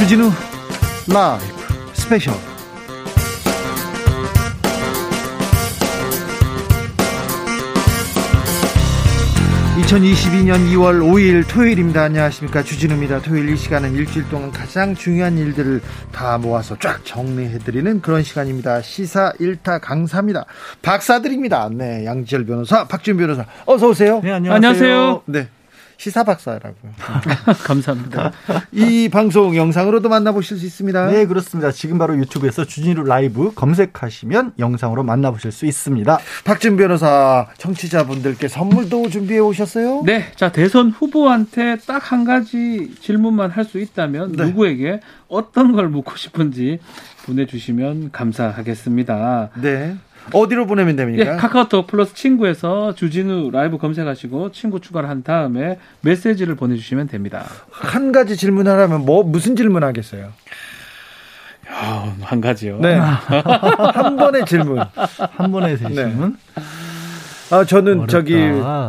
주진우 라이브 스페셜 2022년 2월 5일 토요일입니다. 안녕하십니까. 주진우입니다. 토요일 이 시간은 일주일 동안 가장 중요한 일들을 다 모아서 쫙 정리해드리는 그런 시간입니다. 시사 1타 강사입니다. 박수 드립니다. 네. 양지열 변호사, 박준 변호사. 어서오세요. 네, 안녕하세요. 안녕하세요. 네. 시사 박사라고요. 감사합니다. 이 방송 영상으로도 만나보실 수 있습니다. 네, 그렇습니다. 지금 바로 유튜브에서 주진우 라이브 검색하시면 영상으로 만나보실 수 있습니다. 박준 변호사, 청취자분들께 선물도 준비해 오셨어요? 네, 자 대선 후보한테 딱 한 가지 질문만 할 수 있다면 네. 누구에게 어떤 걸 묻고 싶은지 보내주시면 감사하겠습니다. 네. 어디로 보내면 됩니까? 예, 카카오톡 플러스 친구에서 주진우 라이브 검색하시고 친구 추가를 한 다음에 메시지를 보내주시면 됩니다. 한 가지 질문하라면 뭐 무슨 질문하겠어요? 아, 한 가지요. 네. 한 번의 질문. 한 번의 네. 질문. 네. 아, 저는 어렵다. 저기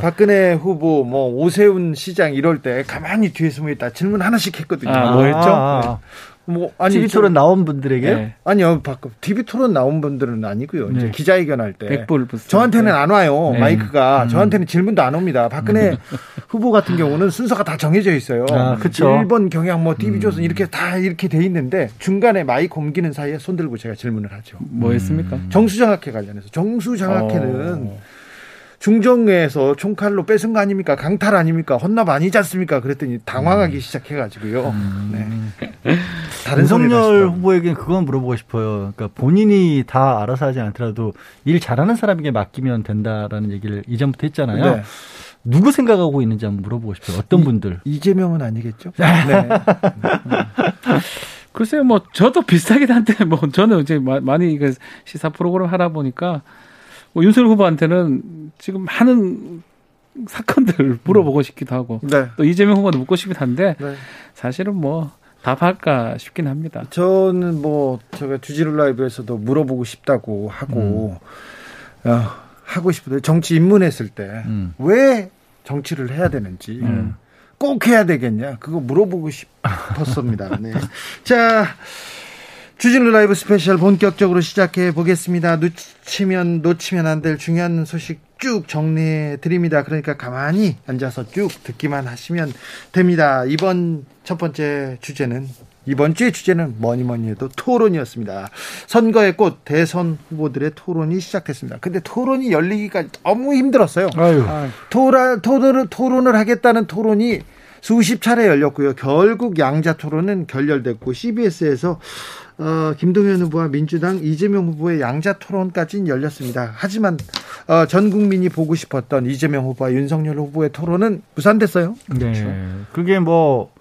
박근혜 후보 뭐 오세훈 시장 이럴 때 가만히 뒤에 숨어 있다 질문 하나씩 했거든요. 아, 뭐 했죠? 아, 네. 뭐 아니 TV 토론 나온 분들에게 네. 아니요 바꿔 TV 토론 나온 분들은 아니고요. 네. 이제 기자회견할 때 저한테는 안 와요 네. 마이크가 음. 저한테는 질문도 안 옵니다. 박근혜 후보 같은 경우는 순서가 다 정해져 있어요. 아, 그렇죠. 1번 경향 뭐 TV 조선 음. 이렇게 다 이렇게 돼 있는데 중간에 마이크 옮기는 사이에 손 들고 제가 질문을 하죠. 뭐 했습니까? 음. 정수장학회 관련해서 정수장학회는 어. 중정회에서 총칼로 뺏은 거 아닙니까? 강탈 아닙니까? 헌납 아니지 않습니까? 그랬더니 당황하기 음. 시작해가지고요. 음. 네. 다른 윤석열 후보에게 그건 물어보고 싶어요. 그러니까 본인이 다 알아서 하지 않더라도 일 잘하는 사람에게 맡기면 된다라는 얘기를 이전부터 했잖아요. 네. 누구 생각하고 있는지 한번 물어보고 싶어요. 어떤 이, 분들? 이 재명은 아니겠죠? 네. 글쎄요, 뭐 저도 비슷하긴 한데 뭐 저는 이제 많이 그 시사 프로그램 하다 보니까 뭐 윤석열 후보한테는 지금 많은 사건들 물어보고 싶기도 하고 네. 또 이재명 후보도 묻고 싶긴 한데 네. 사실은 뭐 답할까 싶긴 합니다. 저는 뭐 제가 주지를 라이브에서도 물어보고 싶다고 하고 음. 어, 하고 싶은데 정치 입문했을 때왜 음. 정치를 해야 되는지 음. 꼭 해야 되겠냐 그거 물어보고 싶었습니다. 네. 자. 주진우 라이브 스페셜 본격적으로 시작해 보겠습니다. 놓치면 놓치면 안 될 중요한 소식 쭉 정리해 드립니다. 그러니까 가만히 앉아서 쭉 듣기만 하시면 됩니다. 이번 첫 번째 주제는 이번 주의 주제는 뭐니 뭐니 해도 토론이었습니다. 선거의 꽃 대선 후보들의 토론이 시작됐습니다. 근데 토론이 열리기가 너무 힘들었어요. 아유. 토라, 토론을, 토론을 하겠다는 토론이 수십 차례 열렸고요. 결국 양자 토론은 결렬됐고 CBS에서 어, 김동연 후보와 민주당 이재명 후보의 양자 토론까지는 열렸습니다. 하지만 어, 전 국민이 보고 싶었던 이재명 후보와 윤석열 후보의 토론은 무산됐어요. 네. 그렇죠. 그게 뭐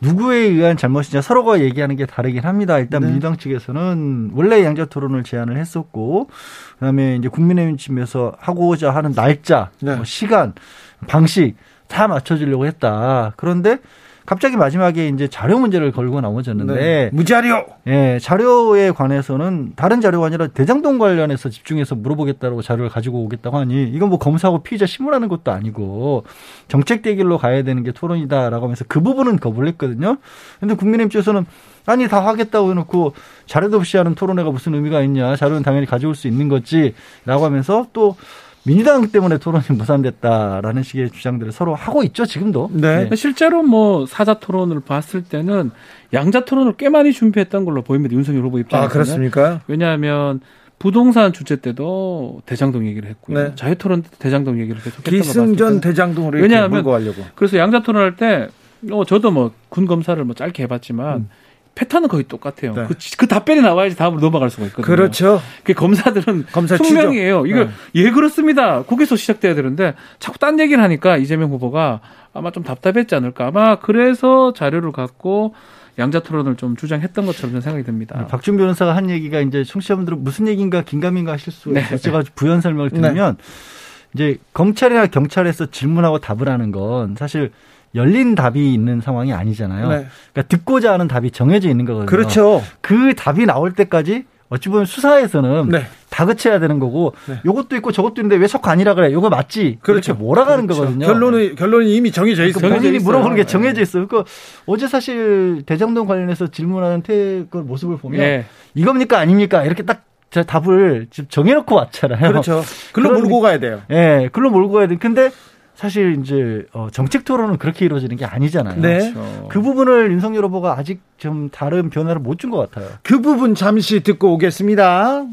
누구에 의한 잘못이냐 서로가 얘기하는 게 다르긴 합니다. 일단 네. 민주당 측에서는 원래 양자 토론을 제안을 했었고 그다음에 이제 국민의힘 측에서 하고자 하는 날짜, 네. 뭐 시간, 방식 다 맞춰주려고 했다. 그런데 갑자기 마지막에 이제 자료 문제를 걸고 나오졌는데 네. 무자료. 예, 자료에 관해서는 다른 자료가 아니라 대장동 관련해서 집중해서 물어보겠다고 자료를 가지고 오겠다고 하니 이건 뭐 검사하고 피의자 신문하는 것도 아니고 정책 대결로 가야 되는 게 토론이다라고 하면서 그 부분은 거부를 했거든요. 근데 국민의힘 쪽에서는 아니 다 하겠다고 해놓고 자료도 없이 하는 토론회가 무슨 의미가 있냐 자료는 당연히 가져올 수 있는 거지라고 하면서 또 민주당 때문에 토론이 무산됐다라는 식의 주장들을 서로 하고 있죠 지금도. 네. 네. 실제로 뭐 사자 토론을 봤을 때는 양자 토론을 꽤 많이 준비했던 걸로 보입니다 윤석열 후보 입장에서는. 아 그렇습니까? 왜냐하면 부동산 주제 때도 대장동 얘기를 했고요. 네. 자유 토론 때도 대장동 얘기를 계속 했던 기승전 대장동으로 왜냐하면 하려고. 그래서 양자 토론할 때 어, 저도 뭐 군 검사를 뭐 짧게 해봤지만. 음. 패턴은 거의 똑같아요. 네. 그, 그, 답변이 나와야지 다음으로 넘어갈 수가 있거든요. 그렇죠. 그 검사들은 검사 숙명이에요. 이거 네. 예 그렇습니다. 거기서 시작돼야 되는데 자꾸 딴 얘기를 하니까 이재명 후보가 아마 좀 답답했지 않을까. 아마 그래서 자료를 갖고 양자 토론을 좀 주장했던 것처럼 생각이 듭니다. 네, 박준 변호사가 한 얘기가 이제 청취자분들은 무슨 얘기인가 긴가민가 하실 수 네. 있어요. 제가 부연 설명을 드리면 네. 이제 검찰이나 경찰에서 질문하고 답을 하는 건 사실 열린 답이 있는 상황이 아니잖아요. 네. 그러니까 듣고자 하는 답이 정해져 있는 거거든요. 그렇죠. 그 답이 나올 때까지 어찌 보면 수사에서는 네. 다그쳐야 되는 거고 네. 요것도 있고 저것도 있는데 왜 자꾸 아니라 그래? 요거 맞지? 그렇죠. 몰아가는 그렇죠. 거거든요. 결론은 결론이 이미 정해져 있어. 본인이 물어보는 게 정해져 있어요. 그러니까 어제 사실 대장동 관련해서 질문하는 태, 그 모습을 보면 네. 이겁니까 아닙니까? 이렇게 딱 답을 정해놓고 왔잖아요. 그렇죠. 글로 몰고 가야 돼요. 예, 네, 글로 몰고 가야 돼. 근데 사실 이제 어, 정책 토론은 그렇게 이루어지는 게 아니잖아요. 네. 그렇죠. 그 부분을 윤석열 후보가 아직 좀 다른 변화를 못 준 것 같아요. 그 부분 잠시 듣고 오겠습니다.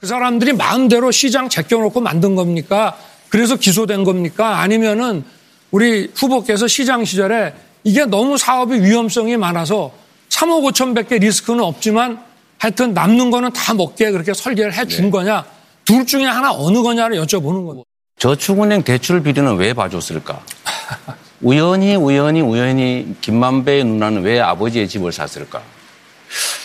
그 사람들이 마음대로 시장 제껴놓고 만든 겁니까? 그래서 기소된 겁니까? 아니면은 우리 후보께서 시장 시절에 이게 너무 사업의 위험성이 많아서 3억 5천밖에 리스크는 없지만 하여튼 남는 거는 다 먹게 그렇게 설계를 해준 네. 거냐? 둘 중에 하나 어느 거냐를 여쭤보는 거죠. 저축은행 대출 비리는 왜 봐줬을까? 우연히 우연히 우연히 김만배의 누나는 왜 아버지의 집을 샀을까?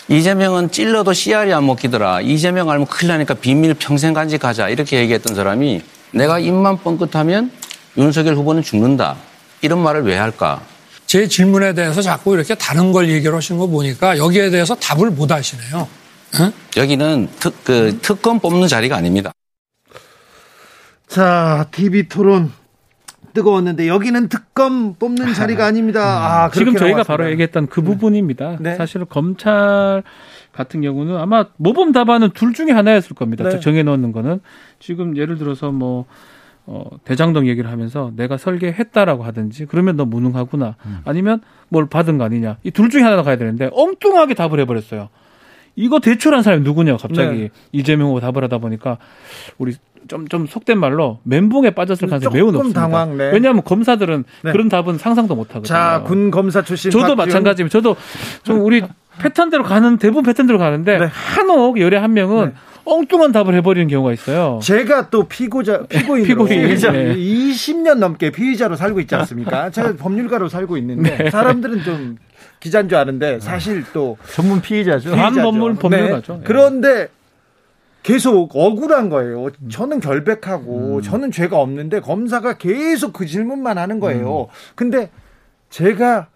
이재명은 찔러도 씨알이 안 먹히더라. 이재명 알면 큰일 나니까 비밀 평생 간직하자. 이렇게 얘기했던 사람이 내가 입만 뻥끗하면 윤석열 후보는 죽는다. 이런 말을 왜 할까? 제 질문에 대해서 자꾸 이렇게 다른 걸 얘기를 하시는 거 보니까 여기에 대해서 답을 못 하시네요. 응? 여기는 특, 그, 특검 뽑는 자리가 아닙니다. 자, TV 토론 뜨거웠는데 여기는 특검 뽑는 아, 자리가 아닙니다. 음. 아, 지금 저희가 나왔습니다. 바로 얘기했던 그 네. 부분입니다. 네. 사실 검찰 같은 경우는 아마 모범 답안은 둘 중에 하나였을 겁니다. 네. 정해 놓는 거는 지금 예를 들어서 뭐 어, 대장동 얘기를 하면서 내가 설계했다라고 하든지 그러면 너 무능하구나 음. 아니면 뭘 받은 거 아니냐 이 둘 중에 하나 가야 되는데 엉뚱하게 답을 해버렸어요. 이거 대출한 사람이 누구냐 갑자기 네. 이재명 후보 답을 하다 보니까 우리 좀, 좀 속된 말로 멘붕에 빠졌을 가능성이 매우 높습니다. 당황, 네. 왜냐하면 검사들은 네. 그런 답은 상상도 못 하거든요. 자, 군 검사 출신 저도 마찬가지입니다. 저도 좀 우리 패턴대로 가는 대부분 패턴대로 가는데 네. 한옥 열에 한 명은 네. 엉뚱한 답을 해버리는 경우가 있어요. 제가 또 피고자 피고인으로 피고인. 20년 넘게 피의자로 살고 있지 않습니까? 제가 법률가로 살고 있는데 네. 사람들은 좀 기자인 줄 아는데 사실 또 전문 피의자죠. 반법문 법률가죠. 네. 그런데 계속 억울한 거예요. 저는 결백하고 음. 저는 죄가 없는데 검사가 계속 그 질문만 하는 거예요. 음. 근데 제가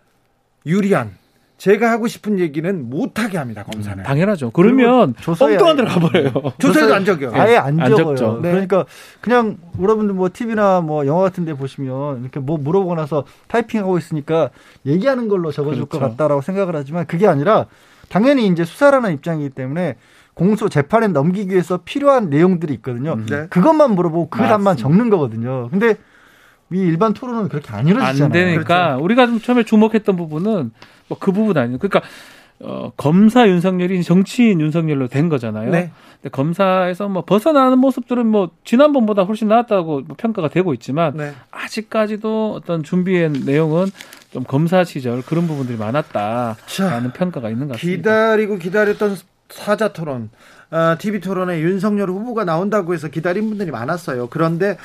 유리한 제가 하고 싶은 얘기는 못하게 합니다 검사는. 당연하죠. 그러면 엉뚱한 데로 가버려요. 조사에도 안 적요. 아예 안, 안 적어요. 네. 그러니까 그냥 여러분들 뭐 TV나 뭐 영화 같은데 보시면 이렇게 뭐 물어보고 나서 타이핑하고 있으니까 얘기하는 걸로 적어줄 그렇죠. 것 같다라고 생각을 하지만 그게 아니라 당연히 이제 수사라는 입장이기 때문에 공소 재판에 넘기기 위해서 필요한 내용들이 있거든요. 음. 네. 그것만 물어보고 그 답만 적는 거거든요. 근데 이 일반 토론은 그렇게 안 이루어지잖아요. 안 되니까 그렇죠. 우리가 좀 처음에 주목했던 부분은 뭐 그 부분 아니에요. 그러니까 어, 검사 윤석열이 정치인 윤석열로 된 거잖아요. 네. 근데 검사에서 뭐 벗어나는 모습들은 뭐 지난번보다 훨씬 나았다고 뭐 평가가 되고 있지만 네. 아직까지도 어떤 준비한 내용은 좀 검사 시절 그런 부분들이 많았다라는 자, 평가가 있는 것 같습니다. 기다리고 기다렸던 사자 토론, 어, TV 토론에 윤석열 후보가 나온다고 해서 기다린 분들이 많았어요. 그런데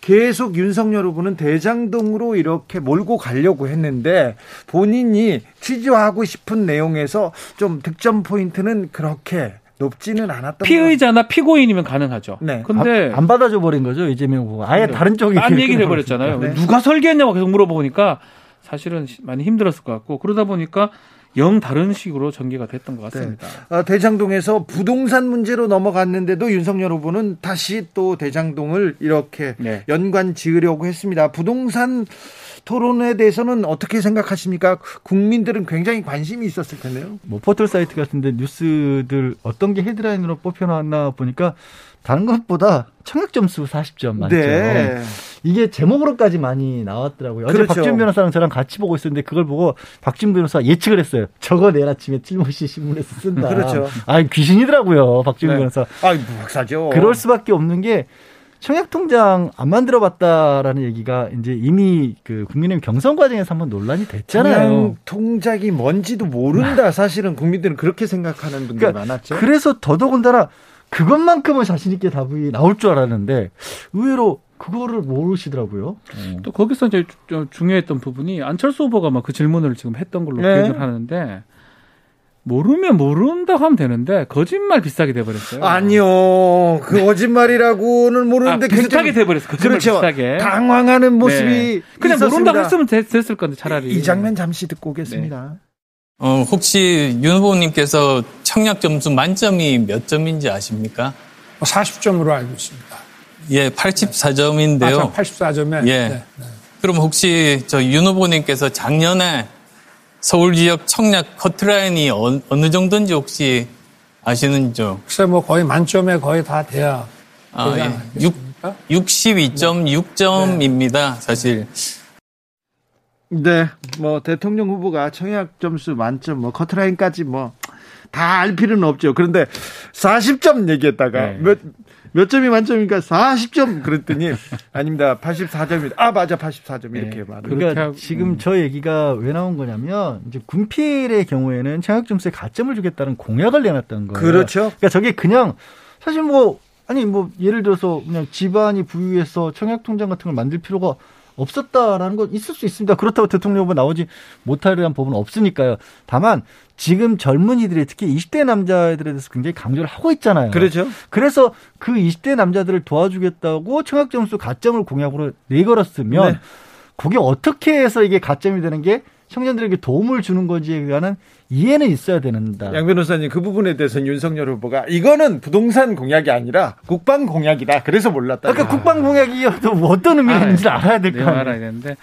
계속 윤석열 후보는 대장동으로 이렇게 몰고 가려고 했는데 본인이 취재하고 싶은 내용에서 좀 득점 포인트는 그렇게 높지는 않았던 피의자나 피고인이면 가능하죠. 네. 근데 안, 안 받아줘 버린 거죠 이재명 후보가 아예 네. 다른 쪽이 딴 얘기를 해버렸잖아요. 네. 누가 설계했냐고 계속 물어보니까 사실은 많이 힘들었을 것 같고 그러다 보니까 영 다른 식으로 전개가 됐던 것 네. 같습니다. 네. 대장동에서 부동산 문제로 넘어갔는데도 윤석열 후보는 다시 또 대장동을 이렇게 네. 연관 지으려고 했습니다. 부동산 토론에 대해서는 어떻게 생각하십니까? 국민들은 굉장히 관심이 있었을 텐데요. 뭐 포털 사이트 같은데 뉴스들 어떤 게 헤드라인으로 뽑혀놨나 보니까 다른 것보다 청약 점수 40점 맞죠? 네. 이게 제목으로까지 많이 나왔더라고요. 어제 그렇죠. 박준 변호사랑 저랑 같이 보고 있었는데 그걸 보고 박준 변호사 예측을 했어요. 저거 내일 아침에 찔무시 신문에서 쓴다. 그렇죠. 아 귀신이더라고요, 박준 네. 변호사. 아, 박사죠. 그럴 수밖에 없는 게 청약 통장 안 만들어 봤다라는 얘기가 이제 이미 그 국민의힘 경선 과정에서 한번 논란이 됐잖아요. 통장이 뭔지도 모른다. 사실은 국민들은 그렇게 생각하는 분들이 그러니까 많았죠. 그래서 더더군다나 그것만큼은 자신 있게 답이 나올 줄 알았는데 의외로 그거를 모르시더라고요. 음. 또 거기서 이제 중요했던 부분이 안철수 후보가 막 그 질문을 지금 했던 걸로 네. 기억을 하는데 모르면 모른다고 하면 되는데 거짓말 비슷하게 돼버렸어요. 아니요, 그 거짓말이라고는 모르는데 아, 비슷하게 돼버렸어. 거짓말 그렇죠. 비슷하게 당황하는 모습이 네. 그냥 있었습니다. 모른다고 했으면 됐, 을 건데 차라리 이, 이, 장면 잠시 듣고 오겠습니다. 네. 어, 혹시 윤 후보님께서 청약 점수 만점이 몇 점인지 아십니까? 40점으로 뭐 알고 있습니다. 예, 84점인데요. 아, 84점에. 예. 네, 네. 그럼 혹시 저 윤 후보님께서 작년에 서울 지역 청약 커트라인이 어, 느 정도인지 혹시 아시는지요? 글쎄 뭐 거의 만점에 거의 다 돼야. 아, 예. 6, 62.6점입니다, 네. 사실. 네, 뭐 대통령 후보가 청약 점수 만점, 뭐 커트라인까지 뭐 다 알 필요는 없죠. 그런데 40점 얘기했다가 네. 몇, 몇 점이 만점입니까? 40점 그랬더니 아닙니다. 84점입니다. 아 맞아 84점 이렇게 네. 말을. 그러니까 지금 음. 저 얘기가 왜 나온 거냐면 이제 군필의 경우에는 청약 점수에 가점을 주겠다는 공약을 내놨던 거예요. 그렇죠. 그러니까 저게 그냥 사실 뭐 아니 뭐 예를 들어서 그냥 집안이 부유해서 청약 통장 같은 걸 만들 필요가 없었다라는 건 있을 수 있습니다. 그렇다고 대통령 후보 나오지 못하려는 법은 없으니까요. 다만 지금 젊은이들이 특히 20대 남자들에 대해서 굉장히 강조를 하고 있잖아요. 그렇죠. 그래서 그 20대 남자들을 도와주겠다고 청약 점수 가점을 공약으로 내걸었으면 네. 그게 어떻게 해서 이게 가점이 되는 게 청년들에게 도움을 주는 건지에 대한 이해는 있어야 되는다. 양 변호사님 그 부분에 대해서는 윤석열 후보가 이거는 부동산 공약이 아니라 국방 공약이다. 그래서 몰랐다. 그러니까 국방 공약이어도 뭐 어떤 의미가 있는지 알아야 될거 아니에요. 알아야 되는데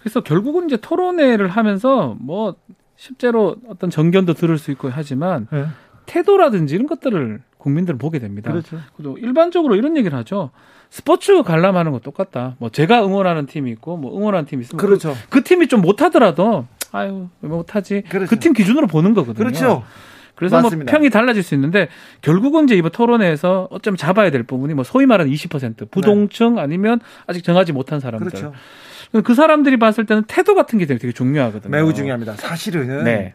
그래서 결국은 이제 토론회를 하면서 뭐 실제로 어떤 정견도 들을 수 있고 하지만 네. 태도라든지 이런 것들을 국민들은 보게 됩니다. 그렇죠. 일반적으로 이런 얘기를 하죠. 스포츠 관람하는 거 똑같다. 뭐 제가 응원하는 팀이 있고 뭐 응원하는 팀이 있으면 그렇죠. 그, 그 팀이 좀 못하더라도 아유 왜 못하지? 그렇죠. 그팀 기준으로 보는 거거든요. 그렇죠. 그래서 뭐 맞습니다. 뭐 평이 달라질 수 있는데 결국은 이제 이번 토론회에서 어쩌면 잡아야 될 부분이 뭐 소위 말하는 20% 부동층 네. 아니면 아직 정하지 못한 사람들. 그렇죠. 그 사람들이 봤을 때는 태도 같은 게 되게 중요하거든요. 매우 중요합니다. 사실은 네.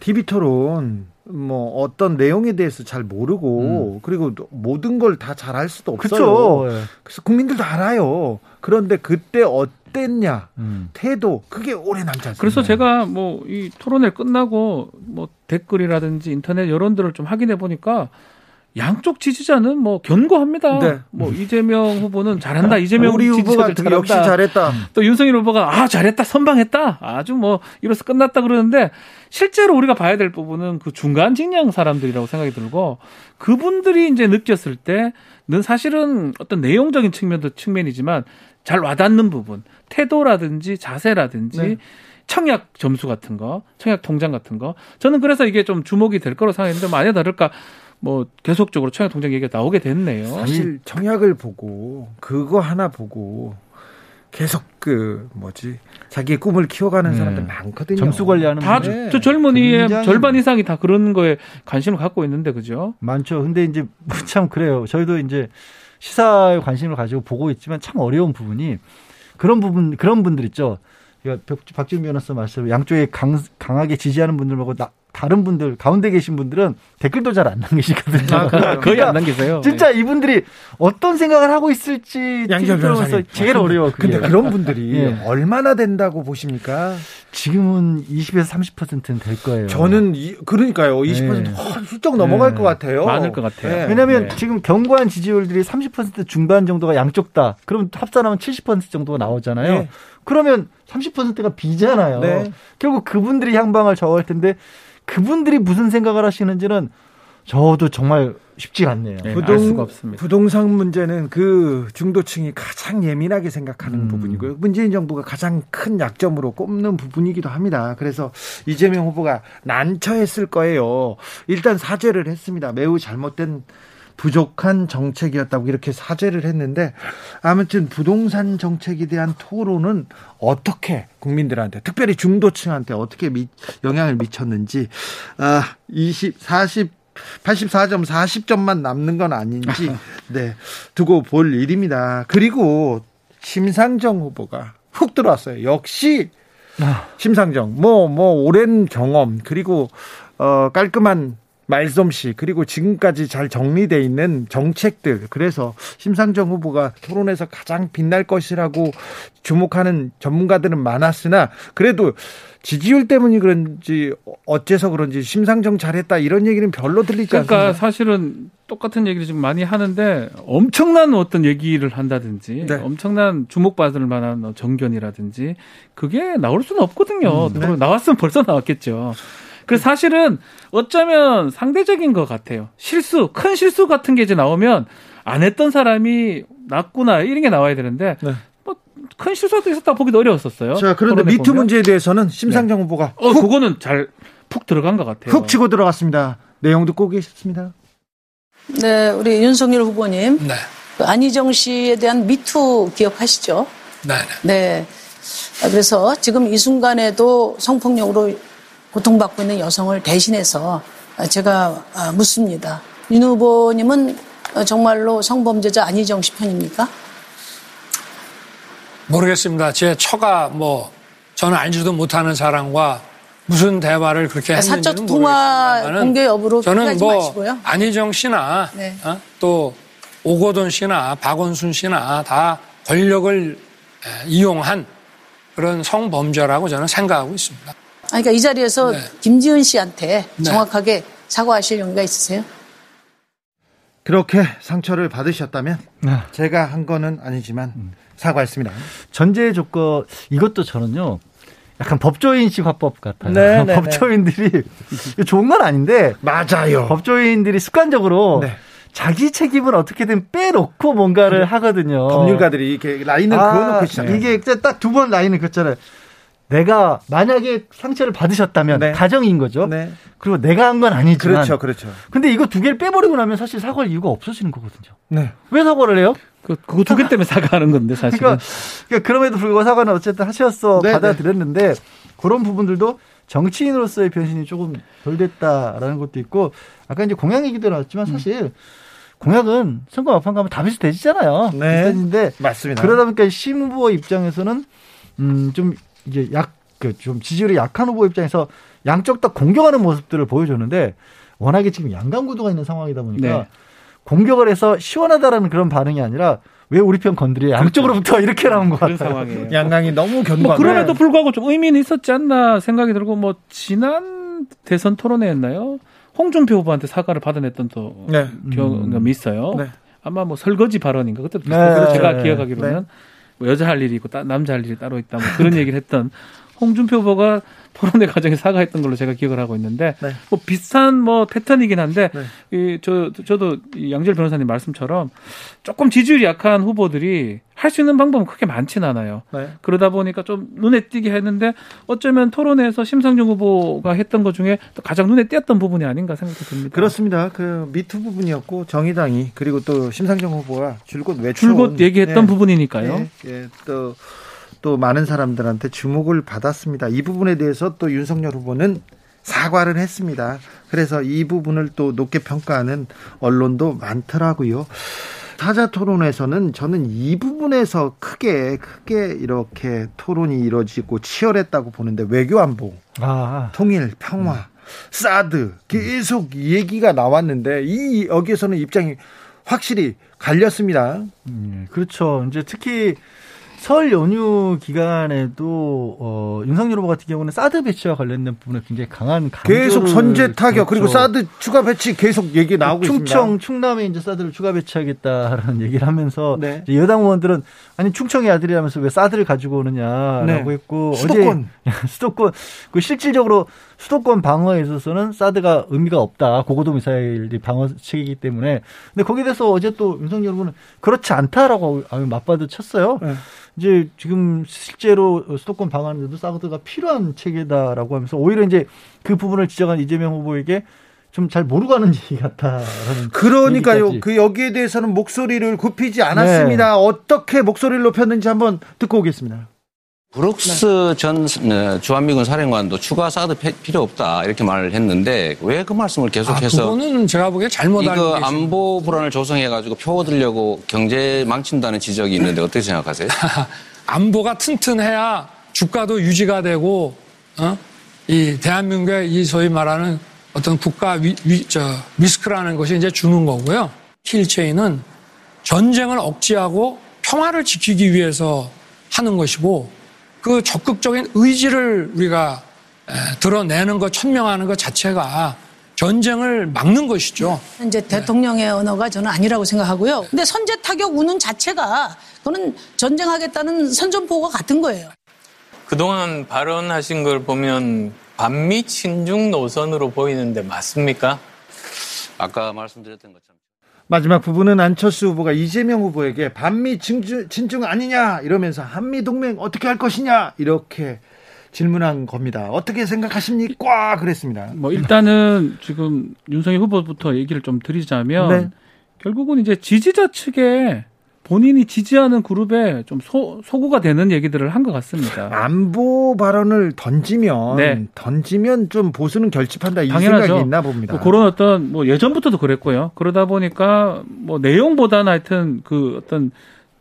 TV 토론 뭐 어떤 내용에 대해서 잘 모르고 음. 그리고 모든 걸 다 잘할 수도 없어요. 그쵸. 예. 그래서 국민들도 알아요. 그런데 그때 어 땠냐 음. 태도 그게 오래 않습니다. 그래서 제가 뭐 이 토론회 끝나고 뭐 댓글이라든지 인터넷 여론들을 좀 확인해 보니까 양쪽 지지자는 뭐 견고합니다. 네. 뭐 이재명 후보는 잘한다. 이재명 우리 후보가 잘한다. 역시 잘했다. 또 윤석열 후보가 아 잘했다 선방했다. 아주 뭐 이로써 끝났다 그러는데 실제로 우리가 봐야 될 부분은 그 중간 직량 사람들이라고 생각이 들고 그분들이 이제 느꼈을 때는 사실은 어떤 내용적인 측면도 측면이지만 잘 와닿는 부분 태도라든지 자세라든지 네. 청약 점수 같은 거, 청약 통장 같은 거. 저는 그래서 이게 좀 주목이 될 거로 생각했는데 만약 다를까 뭐 계속적으로 청약 통장 얘기가 나오게 됐네요. 사실 청약을 보고 그거 하나 보고 계속 그 뭐지 자기의 꿈을 키워가는 네. 사람들 많거든요. 점수 관리하는 다저 네. 젊은이의 절반 이상이 다 그런 거에 관심을 갖고 있는데 그죠? 많죠. 근데 이제 참 그래요. 저희도 이제 시사에 관심을 가지고 보고 있지만 참 어려운 부분이 그런 부분 그런 분들 있죠. 박준 변호사 말씀 양쪽에 강, 강하게 지지하는 분들 말고 나, 다른 분들 가운데 계신 분들은 댓글도 잘 안 남기시거든요. 아, 거의 그러니까 안 남기세요. 진짜 네. 이분들이 어떤 생각을 하고 있을지 변호사 제일 어려워. 그게. 근데 그런 분들이 네. 얼마나 된다고 보십니까? 지금은 20에서 30%는 될 거예요. 저는 이, 그러니까요. 20% 네. 훌쩍 넘어갈 네. 것 같아요. 많을 것 같아요. 네. 왜냐하면 네. 지금 견고한 지지율들이 30% 중반 정도가 양쪽 다. 그럼 합산하면 70% 정도가 나오잖아요. 네. 그러면 30%가 비잖아요. 결국 그분들이 향방을 저할 텐데 그분들이 무슨 생각을 하시는지는 저도 정말 쉽지 않네요. 네, 부동, 부동산 문제는 그 중도층이 가장 예민하게 생각하는 음. 부분이고요. 문재인 정부가 가장 큰 약점으로 꼽는 부분이기도 합니다. 그래서 이재명 후보가 난처했을 거예요. 일단 사죄를 했습니다. 매우 잘못된 부족한 정책이었다고 이렇게 사죄를 했는데 아무튼 부동산 정책에 대한 토론은 어떻게 국민들한테 특별히 중도층한테 어떻게 미, 영향을 미쳤는지 아 20, 40 84점 40점만 남는 건 아닌지 네 두고 볼 일입니다. 그리고 심상정 후보가 훅 들어왔어요. 역시 아. 심상정 뭐뭐 뭐 오랜 경험 그리고 어 깔끔한 말솜씨 그리고 지금까지 잘 정리돼 있는 정책들 그래서 심상정 후보가 토론에서 가장 빛날 것이라고 주목하는 전문가들은 많았으나 그래도 지지율 때문이 그런지 어째서 그런지 심상정 잘했다 이런 얘기는 별로 들리지 그러니까 않습니다. 그러니까 사실은 똑같은 얘기를 지금 많이 하는데 엄청난 어떤 얘기를 한다든지 네. 엄청난 주목받을 만한 정견이라든지 그게 나올 수는 없거든요. 음, 네. 나왔으면 벌써 나왔겠죠. 그래서 사실은 어쩌면 상대적인 것 같아요. 실수, 큰 실수 같은 게 이제 나오면 안 했던 사람이 낫구나 이런 게 나와야 되는데 네. 뭐큰 실수도 있었다 보기도 어려웠었어요. 자 그런데 미투 보면. 문제에 대해서는 심상정 네. 후보가 어 훅, 그거는 잘 푹 들어간 것 같아요. 훅 치고 들어갔습니다. 내용 듣고 계셨습니다. 네, 우리 윤석열 후보님. 네. 그 안희정 씨에 대한 미투 기억하시죠? 네. 네. 그래서 지금 이 순간에도 성폭력으로 고통받고 있는 여성을 대신해서 제가 아, 묻습니다. 윤 후보님은 정말로 성범죄자 안희정 씨 편입니까? 모르겠습니다. 제 처가 뭐 저는 알지도 못하는 사람과 무슨 대화를 그렇게 아, 했는지는 사적 통화 공개 여부로 저는 뭐 마시고요. 안희정 씨나 네. 어? 또 오거돈 씨나 박원순 씨나 다 권력을 이용한 그런 성범죄라고 저는 생각하고 있습니다. 아, 그러니까 이 자리에서 네. 김지은 씨한테 네. 정확하게 사과하실 용의가 있으세요? 그렇게 상처를 받으셨다면 네. 제가 한 거는 아니지만 음. 사과했습니다. 전제 조건 이것도 저는요. 약간 법조인식 화법 같아요. 네, 네, 네. 법조인들이 좋은 건 아닌데 맞아요. 법조인들이 습관적으로 네. 자기 책임을 어떻게든 빼놓고 뭔가를 하거든요. 법률가들이 이렇게 라인을 아, 그어놓고 있잖아요. 이게 딱 두 번 라인을 그었잖아요. 내가 만약에 상처를 받으셨다면 네. 가정인 거죠. 네. 그리고 내가 한 건 아니지만 그렇죠, 그렇죠. 근데 이거 두 개를 빼버리고 나면 사실 사과할 이유가 없어지는 거거든요. 네. 왜 사과를 해요? 그, 그거 두 개 때문에 사과하는 건데 사실. 그러니까, 그러니까 그럼에도 불구하고 사과는 어쨌든 하셨어 네, 네. 받아들였는데 그런 부분들도 정치인으로서의 변신이 조금 덜 됐다라는 것도 있고 아까 이제 공약 얘기도 나왔지만 사실 음. 공약은 선거 막판 가면 다 비슷해지잖아요. 네. 비슷해지는데 맞습니다. 그러다 보니까 심 후보 입장에서는 음 좀 이제 약 그 좀 지지율이 약한 후보 입장에서 양쪽 다 공격하는 모습들을 보여줬는데 워낙에 지금 양강 구도가 있는 상황이다 보니까 네. 공격을 해서 시원하다라는 그런 반응이 아니라 왜 우리 편 건드려 양쪽으로부터 그렇죠. 이렇게 나온 것 같아요. 상황이에요. 양강이 너무 견고. 뭐 그럼에도 불구하고 좀 의미는 있었지 않나 생각이 들고 뭐 지난 대선 토론회였나요? 홍준표 후보한테 사과를 받아냈던 또 네. 경험이 음. 있어요. 네. 아마 뭐 설거지 발언인가 그때 네. 제가 네. 기억하기로는 네. 뭐 여자 할 일이 있고 남자 할 일이 따로 있다. 뭐 그런 얘기를 했던 홍준표 후보가 토론회 과정에 사과했던 걸로 제가 기억을 하고 있는데 네. 뭐 비슷한 뭐 패턴이긴 한데 네. 이저 저도 양질 변호사님 말씀처럼 조금 지지율이 약한 후보들이 할 수 있는 방법은 크게 많지는 않아요. 네. 그러다 보니까 좀 눈에 띄게 했는데 어쩌면 토론회에서 심상정 후보가 했던 것 중에 또 가장 눈에 띄었던 부분이 아닌가 생각이 듭니다. 그렇습니다. 그 미투 부분이었고 정의당이 그리고 또 심상정 후보가 줄곧 외쳐 줄곧 얘기했던 네. 부분이니까요. 네. 예, 또 또 많은 사람들한테 주목을 받았습니다. 이 부분에 대해서 또 윤석열 후보는 사과를 했습니다. 그래서 이 부분을 또 높게 평가하는 언론도 많더라고요. 타자 토론에서는 저는 이 부분에서 크게 크게 이렇게 토론이 이루어지고 치열했다고 보는데 외교 안보, 아. 통일, 평화, 음. 사드 계속 얘기가 나왔는데 이 여기에서는 입장이 확실히 갈렸습니다. 음, 그렇죠. 이제 특히 설 연휴 기간에도 어, 윤석열 후보 같은 경우는 사드 배치와 관련된 부분에 굉장히 강한 계속 선제 타격 그렇죠. 그리고 사드 추가 배치 계속 얘기 나오고 충청, 있습니다. 충청, 충남에 이제 사드를 추가 배치하겠다라는 얘기를 하면서 네. 여당 의원들은 아니 충청의 아들이라면서 왜 사드를 가지고 오느냐라고 네. 했고 수도권 어제 수도권 그 실질적으로 수도권 방어에 있어서는 사드가 의미가 없다. 고고도 미사일이 방어책이기 때문에. 근데 거기에 대해서 어제 또 윤석열 후보는 그렇지 않다라고 맞받아 쳤어요. 네. 이제 지금 실제로 수도권 방어하는데도 사드가 필요한 체계다라고 하면서 오히려 이제 그 부분을 지적한 이재명 후보에게 좀 잘 모르고 하는 얘기 같다라는. 그러니까요. 얘기까지. 그 여기에 대해서는 목소리를 굽히지 않았습니다. 네. 어떻게 목소리를 높였는지 한번 듣고 오겠습니다. 브룩스 네. 전 어, 주한미군 사령관도 추가 사드 필요 없다 이렇게 말을 했는데 왜 그 말씀을 계속해서 아, 그거는 제가 보기에 잘못 이거 안보 불안을 조성해가지고 표 얻으려고 경제 망친다는 지적이 있는데 어떻게 생각하세요? 안보가 튼튼해야 주가도 유지가 되고 어? 이 대한민국의 이 소위 말하는 어떤 국가 위, 위, 저, 리스크라는 것이 이제 주는 거고요. 킬체인은 전쟁을 억제하고 평화를 지키기 위해서 하는 것이고 그 적극적인 의지를 우리가 드러내는 것, 천명하는 것 자체가 전쟁을 막는 것이죠. 이제 대통령의 언어가 저는 아니라고 생각하고요. 근데 선제 타격 우는 자체가 그거는 전쟁하겠다는 선전포고 같은 거예요. 그동안 발언하신 걸 보면 반미 친중 노선으로 보이는데 맞습니까? 아까 말씀드렸던 것처럼 마지막 부분은 안철수 후보가 이재명 후보에게 반미 친중, 친중 아니냐 이러면서 한미 동맹 어떻게 할 것이냐 이렇게 질문한 겁니다. 어떻게 생각하십니까? 그랬습니다. 뭐 일단은 지금 윤석열 후보부터 얘기를 좀 드리자면 네. 결국은 이제 지지자 측에 본인이 지지하는 그룹에 좀 소, 소구가 되는 얘기들을 한 것 같습니다. 안보 발언을 던지면 네. 던지면 좀 보수는 결집한다 이 당연하죠. 생각이 있나 봅니다. 뭐 그런 어떤 뭐 예전부터도 그랬고요. 그러다 보니까 뭐 내용보다는 하여튼 그 어떤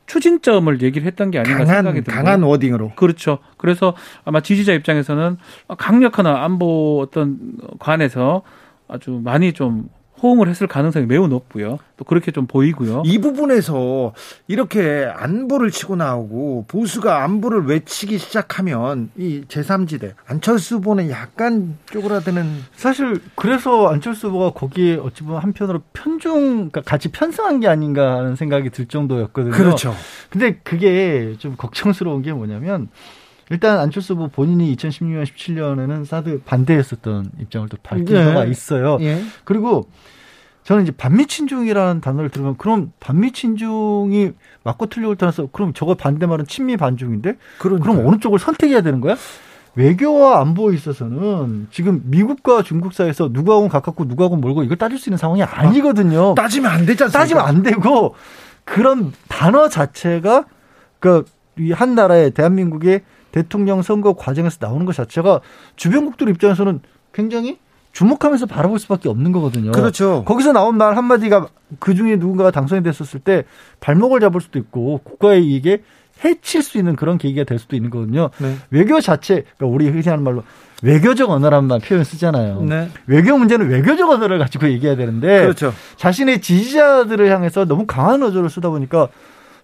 추진점을 얘기를 했던 게 아닌가 강한, 생각이 듭니다. 강한 워딩으로. 그렇죠. 그래서 아마 지지자 입장에서는 강력한 안보 어떤 관에서 아주 많이 좀 호응을 했을 가능성이 매우 높고요. 또 그렇게 좀 보이고요. 이 부분에서 이렇게 안보를 치고 나오고 보수가 안보를 외치기 시작하면 이 제3지대 안철수 후보는 약간 쪼그라드는 사실 그래서 안철수 후보가 거기에 어찌 보면 한편으로 편중 그러니까 같이 편승한 게 아닌가 하는 생각이 들 정도였거든요. 그렇죠. 근데 그게 좀 걱정스러운 게 뭐냐면 일단 안철수 후보 본인이 2016년, 17년에는 사드 반대했었던 입장을 또 밝힌 네. 바가 있어요. 예. 그리고 저는 이제 반미친중이라는 단어를 들으면 그럼 반미친중이 맞고 틀리고를 떠나서 그럼 저거 반대말은 친미 반중인데 그러니까요. 그럼 어느 쪽을 선택해야 되는 거야? 외교와 안보에 있어서는 지금 미국과 중국 사이에서 누구하고 가깝고 누구하고 멀고 이걸 따질 수 있는 상황이 아니거든요. 아, 따지면 안 되지 않습니까? 따지면 안 되고 그런 단어 자체가 그한 나라의 대한민국의 대통령 선거 과정에서 나오는 것 자체가 주변국들 입장에서는 굉장히 주목하면서 바라볼 수밖에 없는 거거든요. 그렇죠. 거기서 나온 말 한마디가 그 중에 누군가가 당선이 됐었을 때 발목을 잡을 수도 있고 국가의 이익에 해칠 수 있는 그런 계기가 될 수도 있는 거거든요. 네. 외교 자체, 그러니까 우리 흔히 하는 말로 외교적 언어라는 말 표현 쓰잖아요. 네. 외교 문제는 외교적 언어를 가지고 얘기해야 되는데 그렇죠. 자신의 지지자들을 향해서 너무 강한 어조를 쓰다 보니까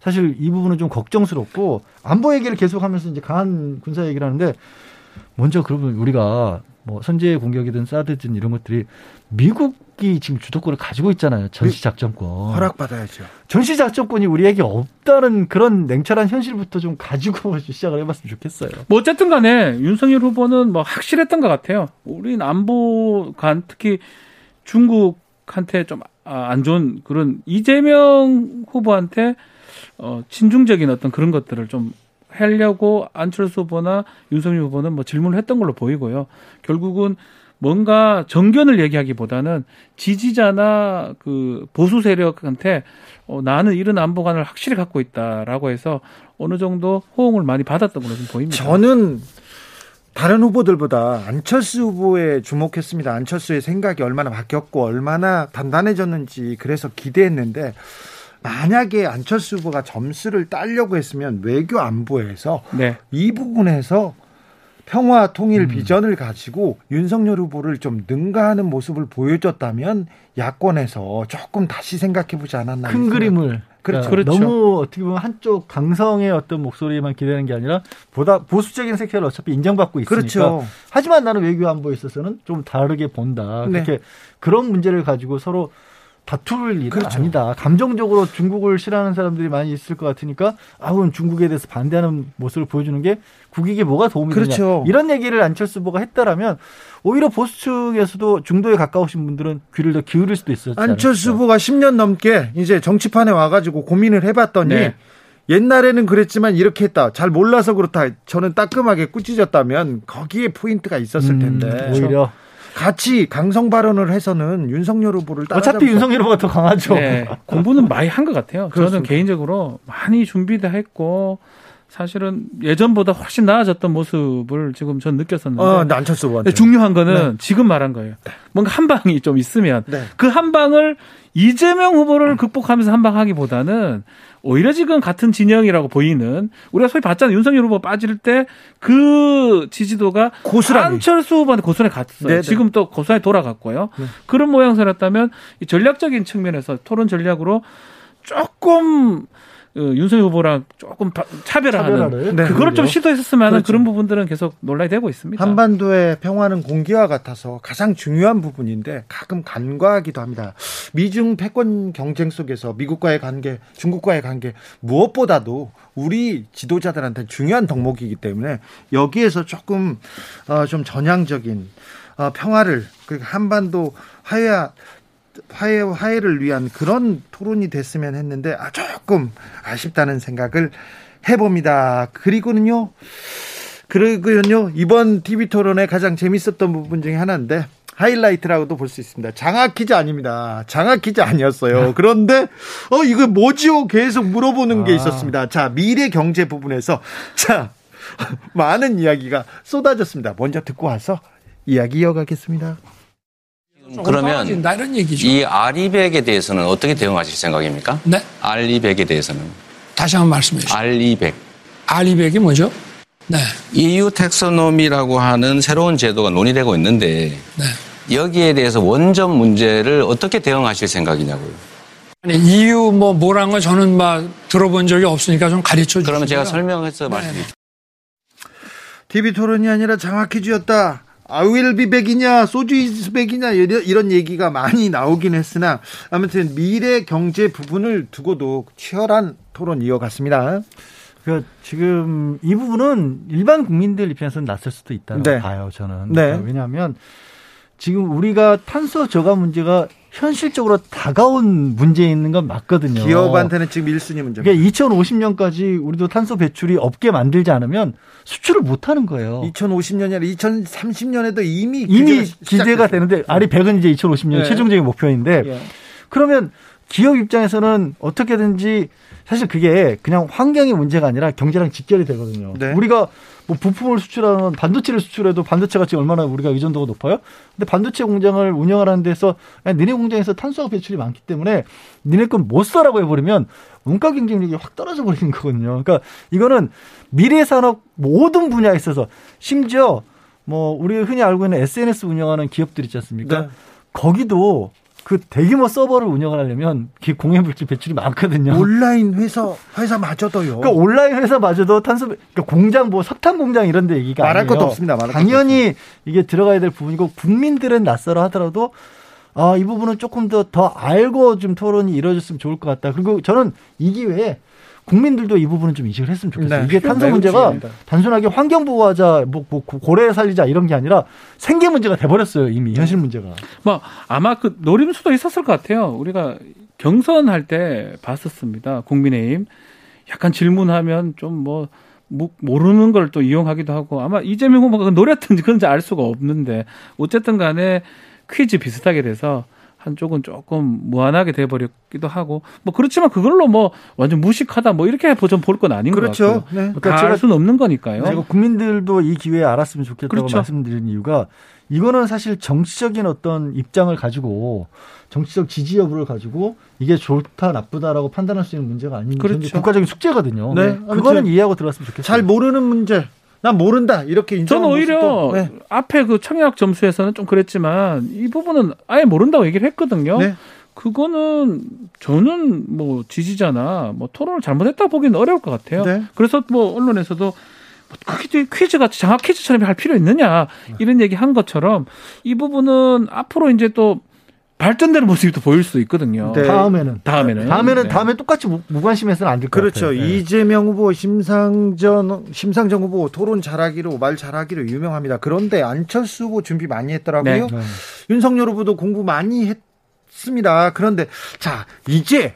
사실 이 부분은 좀 걱정스럽고 안보 얘기를 계속하면서 이제 강한 군사 얘기를 하는데 먼저 그러면 우리가 뭐 선제 공격이든 사드든 이런 것들이 미국이 지금 주도권을 가지고 있잖아요. 전시 작전권. 허락받아야죠. 전시 작전권이 우리에게 없다는 그런 냉철한 현실부터 좀 가지고 시작을 해봤으면 좋겠어요. 뭐 어쨌든 간에 윤석열 후보는 뭐 확실했던 것 같아요. 우린 안보관 특히 중국한테 좀안 아, 좋은 그런 이재명 후보한테 어, 친중적인 어떤 그런 것들을 좀 하려고 안철수 후보나 윤석열 후보는 뭐 질문을 했던 걸로 보이고요. 결국은 뭔가 정견을 얘기하기보다는 지지자나 그 보수 세력한테 어, 나는 이런 안보관을 확실히 갖고 있다라고 해서 어느 정도 호응을 많이 받았던 걸로 좀 보입니다. 저는 다른 후보들보다 안철수 후보에 주목했습니다. 안철수의 생각이 얼마나 바뀌었고 얼마나 단단해졌는지 그래서 기대했는데 만약에 안철수 후보가 점수를 따려고 했으면 외교 안보에서 네. 이 부분에서 평화 통일 음. 비전을 가지고 윤석열 후보를 좀 능가하는 모습을 보여줬다면 야권에서 조금 다시 생각해 보지 않았나 큰 그림을 그렇죠. 그러니까 그렇죠. 너무 어떻게 보면 한쪽 강성의 어떤 목소리만 기대하는 게 아니라 보다 보수적인 색채를 어차피 인정받고 있으니까. 그렇죠. 하지만 나는 외교 안보에 있어서는 좀 다르게 본다. 네. 그렇게 그런 문제를 가지고 서로 다툴 일은 그렇죠. 아니다. 감정적으로 중국을 싫어하는 사람들이 많이 있을 것 같으니까 아 그럼 중국에 대해서 반대하는 모습을 보여주는 게 국익에 뭐가 도움이 그렇죠. 되냐. 이런 얘기를 안철수 후보가 했다라면 오히려 보수 측에서도 중도에 가까우신 분들은 귀를 더 기울일 수도 있었죠. 안철수 후보가 10년 넘게 이제 정치판에 와가지고 고민을 해봤더니 네. 옛날에는 그랬지만 이렇게 했다. 잘 몰라서 그렇다. 저는 따끔하게 꾸짖었다면 거기에 포인트가 있었을 음, 텐데. 음, 오히려. 같이 강성 발언을 해서는 윤석열 후보를 어차피 윤석열 후보가 더 강하죠. 네, 공부는 많이 한 것 같아요. 저는 개인적으로 많이 준비도 했고 사실은 예전보다 훨씬 나아졌던 모습을 지금 전 느꼈었는데. 어, 안철수 후보한테. 중요한 거는 네. 지금 말한 거예요. 네. 뭔가 한 방이 좀 있으면 네. 그한 방을 이재명 후보를 극복하면서 한 방 하기보다는 오히려 지금 같은 진영이라고 보이는 우리가 소위 봤잖아요. 윤석열 후보 빠질 때 그 지지도가 고스란히 안철수 후보한테 고스란히 갔어요. 네네. 지금 또 고스란히 돌아갔고요. 네. 그런 모양새였다면 전략적인 측면에서 토론 전략으로 조금 어, 윤석열 후보랑 조금 차별화하는 네. 그거를 좀 시도했었으면 그렇죠. 그런 부분들은 계속 논란이 되고 있습니다. 한반도의 평화는 공기와 같아서 가장 중요한 부분인데 가끔 간과하기도 합니다. 미중 패권 경쟁 속에서 미국과의 관계, 중국과의 관계 무엇보다도 우리 지도자들한테 중요한 덕목이기 때문에 여기에서 조금 어, 좀 전향적인 어, 평화를 그 한반도 화해 화해, 화해를 위한 그런 토론이 됐으면 했는데 아, 조금 아쉽다는 생각을 해봅니다. 그리고는요, 그리고요, 이번 TV 토론의 가장 재밌었던 부분 중에 하나인데, 하이라이트라고도 볼 수 있습니다. 장학 퀴즈 아닙니다. 장학 퀴즈 아니었어요. 그런데 어 이거 뭐지요? 계속 물어보는 게 아. 있었습니다. 자 미래 경제 부분에서 자 많은 이야기가 쏟아졌습니다. 먼저 듣고 와서 이야기 이어가겠습니다. 그러면 이 아리백에 대해서는 어떻게 대응하실 생각입니까? 네? 알리백에 대해서는 다시 한번 말씀해 주시죠. 알리백. 알리백이 뭐죠? 네. EU 텍소노미라고 하는 새로운 제도가 논의되고 있는데 네. 여기에 대해서 원점 문제를 어떻게 대응하실 생각이냐고요. 아니 EU 뭐 뭐란 걸 저는 막 들어본 적이 없으니까 좀 가르쳐 주세요. 그러면 제가 설명해서 네. 말씀드릴게요. TV 토론이 아니라 장학 퀴즈였다. 아윌비백이냐 소주이스백이냐 이런 얘기가 많이 나오긴 했으나 아무튼 미래 경제 부분을 두고도 치열한 토론 이어갔습니다. 그 지금 이 부분은 일반 국민들 입장에서는 낯설 수도 있다고 네. 봐요 저는. 네. 왜냐하면 지금 우리가 탄소 저감 문제가 현실적으로 다가온 문제 있는 건 맞거든요. 기업한테는 지금 1순위 문제. 그러니까 2050년까지 우리도 탄소 배출이 없게 만들지 않으면 수출을 못 하는 거예요. 2050년이 아니라 2030년에도 이미 이미 기재가 되는데 아리 100은 이제 2050년 네. 최종적인 목표인데 네. 그러면 기업 입장에서는 어떻게든지 사실 그게 그냥 환경의 문제가 아니라 경제랑 직결이 되거든요. 네. 우리가 뭐 부품을 수출하는 반도체를 수출해도 반도체가 지금 얼마나 우리가 의존도가 높아요? 근데 반도체 공장을 운영하는 데서 아니, 니네 공장에서 탄소 배출이 많기 때문에 니네 건못 써라고 해버리면 원가 경쟁력이 확 떨어져 버리는 거거든요. 그러니까 이거는 미래 산업 모든 분야에 있어서 심지어 뭐 우리 흔히 알고 있는 SNS 운영하는 기업들 있지 않습니까? 네. 거기도 그 대규모 서버를 운영을 하려면 공해물질 배출이 많거든요. 온라인 회사 회사마저도요. 그러니까 온라인 회사마저도 탄소 그러니까 공장 뭐 석탄 공장 이런 데 얘기가 말할 아니에요. 것도 없습니다. 말할 당연히 것도 이게 들어가야 될 부분이고 국민들은 낯설어 하더라도 아, 이 부분은 조금 더 더 알고 좀 토론이 이루어졌으면 좋을 것 같다. 그리고 저는 이 기회에 국민들도 이 부분은 좀 인식을 했으면 좋겠어요. 네. 이게 탄소 문제가 중요합니다. 단순하게 환경 보호하자, 뭐, 뭐 고래 살리자 이런 게 아니라 생계 문제가 돼버렸어요. 이미 현실 문제가. 뭐 아마 그 노림수도 있었을 것 같아요. 우리가 경선할 때 봤었습니다. 국민의힘 약간 질문하면 좀뭐 모르는 걸 또 이용하기도 하고 아마 이재명 후보가 노렸든지 그런지 알 수가 없는데 어쨌든 간에 퀴즈 비슷하게 돼서 한쪽은 조금 무한하게 돼버렸기도 하고 뭐 그렇지만 그걸로 뭐 완전 무식하다 뭐 이렇게 좀볼건 아닌 그렇죠. 것 같고요. 네. 뭐 그러니까 제가 수는 없는 거니까요. 제가 국민들도 이 기회에 알았으면 좋겠다고 그렇죠. 말씀드린 이유가 이거는 사실 정치적인 어떤 입장을 가지고 정치적 지지 여부를 가지고 이게 좋다 나쁘다라고 판단할 수 있는 문제가 아닌 그렇죠. 국가적인 숙제거든요. 네. 네. 그거는 이해하고 들어갔으면 좋겠어요. 잘 모르는 문제 난 모른다 이렇게 인정하는 저는 오히려 네. 앞에 그 청약 점수에서는 좀 그랬지만 이 부분은 아예 모른다고 얘기를 했거든요. 네. 그거는 저는 뭐 지지자나 뭐 토론을 잘못했다 보기는 어려울 것 같아요. 네. 그래서 뭐 언론에서도 뭐 퀴즈, 퀴즈 같이 장학 퀴즈처럼 할 필요 있느냐 이런 얘기 한 것처럼 이 부분은 앞으로 이제 또 발전되는 모습이 또 보일 수 있거든요. 네. 다음에는 다음에는 다음에는 네. 다음에 똑같이 무관심해서는 안 될 것 그렇죠. 같아요. 네. 이재명 후보, 심상전 심상정 후보 토론 잘하기로 말 잘하기로 유명합니다. 그런데 안철수 후보 준비 많이 했더라고요. 네. 네. 윤석열 후보도 공부 많이 했습니다. 그런데 자 이제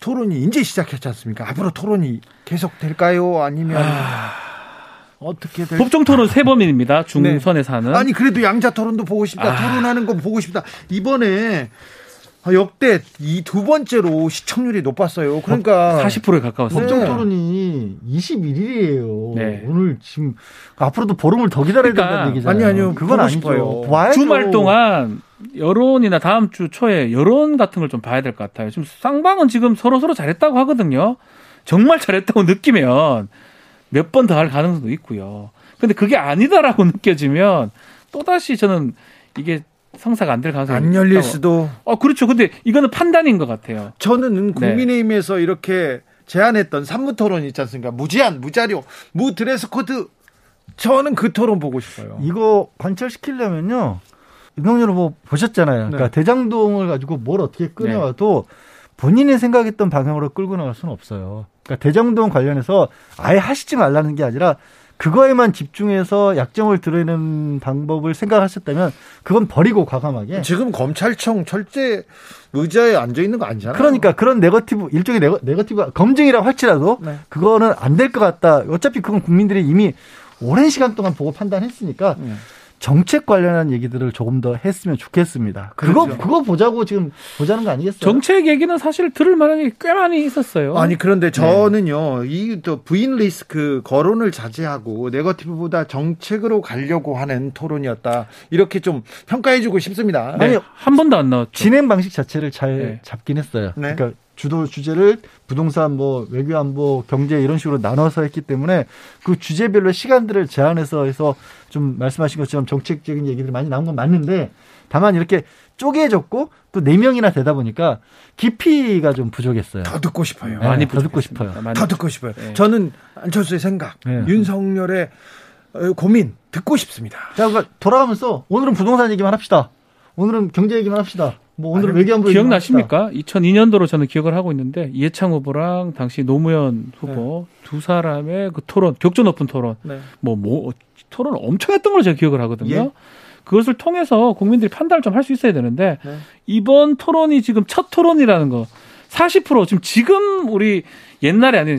토론이 이제 시작했지 않습니까? 앞으로 토론이 계속 될까요? 아니면 아... 어떻게 될... 법정 토론 세 번입니다. 중선에 네. 사는. 아니 그래도 양자 토론도 보고 싶다. 아. 토론하는 거 보고 싶다. 이번에 역대 이 두 번째로 시청률이 높았어요. 그러니까 40%에 가까웠어요. 법정 네. 토론이 21일이에요. 네. 오늘 지금 앞으로도 보름을 더 기다려야 그러니까, 된다는 얘기잖아요. 아니 아니요. 그건 아니죠. 주말 동안 여론이나 다음 주 초에 여론 같은 걸 좀 봐야 될 것 같아요. 지금 쌍방은 지금 서로 서로 잘했다고 하거든요. 정말 잘했다고 느끼면 몇 번 더 할 가능성도 있고요. 근데 그게 아니다라고 느껴지면 또다시 저는 이게 성사가 안 될 가능성이 안 열릴 있다고. 수도. 어 그렇죠. 근데 이거는 판단인 것 같아요. 저는 국민의힘에서 네. 이렇게 제안했던 삼무 토론 있지 않습니까? 무제한, 무자료, 무드레스 코드. 저는 그 토론 보고 싶어요. 이거 관철시키려면요. 윤석열 후보 보셨잖아요. 그러니까 네. 대장동을 가지고 뭘 어떻게 끌어와도 네. 본인이 생각했던 방향으로 끌고 나갈 수는 없어요. 그러니까 대장동 관련해서 아예 하시지 말라는 게 아니라 그거에만 집중해서 약점을 드러내는 방법을 생각하셨다면 그건 버리고 과감하게 지금 검찰청 철제 의자에 앉아 있는 거 아니잖아요. 그러니까 그런 네거티브 일종의 네거, 네거티브 검증이라고 할지라도 네. 그거는 안 될 것 같다. 어차피 그건 국민들이 이미 오랜 시간 동안 보고 판단했으니까 네. 정책 관련한 얘기들을 조금 더 했으면 좋겠습니다. 그거 그렇죠. 그거 보자고 지금 보자는 거 아니겠어요? 정책 얘기는 사실 들을 만한 게 꽤 많이 있었어요. 아니 그런데 네. 저는요 네. 이 또 부인 리스크 거론을 자제하고 네거티브보다 정책으로 가려고 하는 토론이었다 이렇게 좀 평가해주고 싶습니다. 네. 아니 한 번도 안 나왔죠. 진행 방식 자체를 잘 네. 잡긴 했어요. 네. 그러니까 주도 주제를 부동산 뭐 외교 안보 경제 이런 식으로 나눠서 했기 때문에 그 주제별로 시간들을 제한해서 해서 좀 말씀하신 것처럼 정책적인 얘기들이 많이 나온 건 맞는데 다만 이렇게 쪼개졌고 또 네 명이나 되다 보니까 깊이가 좀 부족했어요. 더 듣고 싶어요. 네, 많이 더 듣고 싶어요. 더 듣고 싶어요. 네. 저는 안철수의 생각, 네. 윤석열의 어, 고민 듣고 싶습니다. 자, 그러니까 돌아가면서 오늘은 부동산 얘기만 합시다. 오늘은 경제 얘기만 합시다. 뭐 오늘은 외교안보 기억나십니까? 2002년도로 저는 기억을 하고 있는데 이해창 후보랑 당시 노무현 후보 네. 두 사람의 그 토론, 격조 높은 토론, 네. 뭐, 뭐 토론 엄청 했던 걸로 제가 기억을 하거든요. 예? 그것을 통해서 국민들이 판단을 좀 할 수 있어야 되는데 네. 이번 토론이 지금 첫 토론이라는 거 40% 지금 지금 우리 옛날에 아닌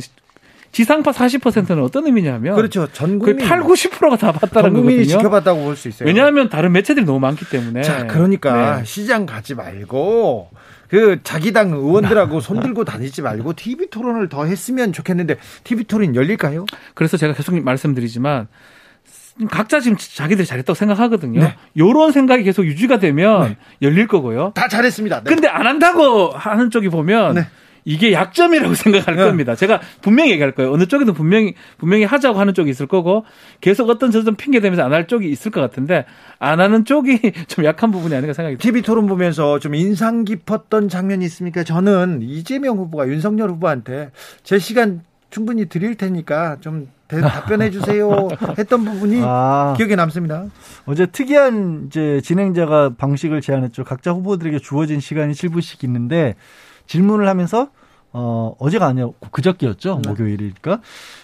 지상파 40%는 어떤 의미냐면 그렇죠. 전 국민 8, 90%가 다 봤다는 전 국민이 거거든요. 지켜봤다고 볼 수 있어요. 왜냐하면 다른 매체들이 너무 많기 때문에. 자, 그러니까 네. 시장 가지 말고 그 자기 당 의원들하고 손들고 다니지 말고 TV 토론을 더 했으면 좋겠는데 TV 토론 열릴까요? 그래서 제가 계속 말씀드리지만 각자 지금 자기들이 잘했다고 생각하거든요. 네. 요런 생각이 계속 유지가 되면 네. 열릴 거고요. 다 잘했습니다. 네. 근데 안 한다고 하는 쪽이 보면 네. 이게 약점이라고 생각할 네. 겁니다. 제가 분명히 얘기할 거예요. 어느 쪽에도 분명히 분명히 하자고 하는 쪽이 있을 거고 계속 어떤 저좀 핑계 대면서 안 할 쪽이 있을 것 같은데 안 하는 쪽이 좀 약한 부분이 아닌가 생각이 듭니다. TV 토론 보면서 좀 인상 깊었던 장면이 있습니까? 저는 이재명 후보가 윤석열 후보한테 제 시간 충분히 드릴 테니까 좀 답변해 주세요 했던 부분이 아, 기억에 남습니다. 어제 특이한 이제 진행자가 방식을 제안했죠. 각자 후보들에게 주어진 시간이 7분씩 있는데 질문을 하면서 어, 어제가 아니라 그저께였죠. 네. 목요일이니까.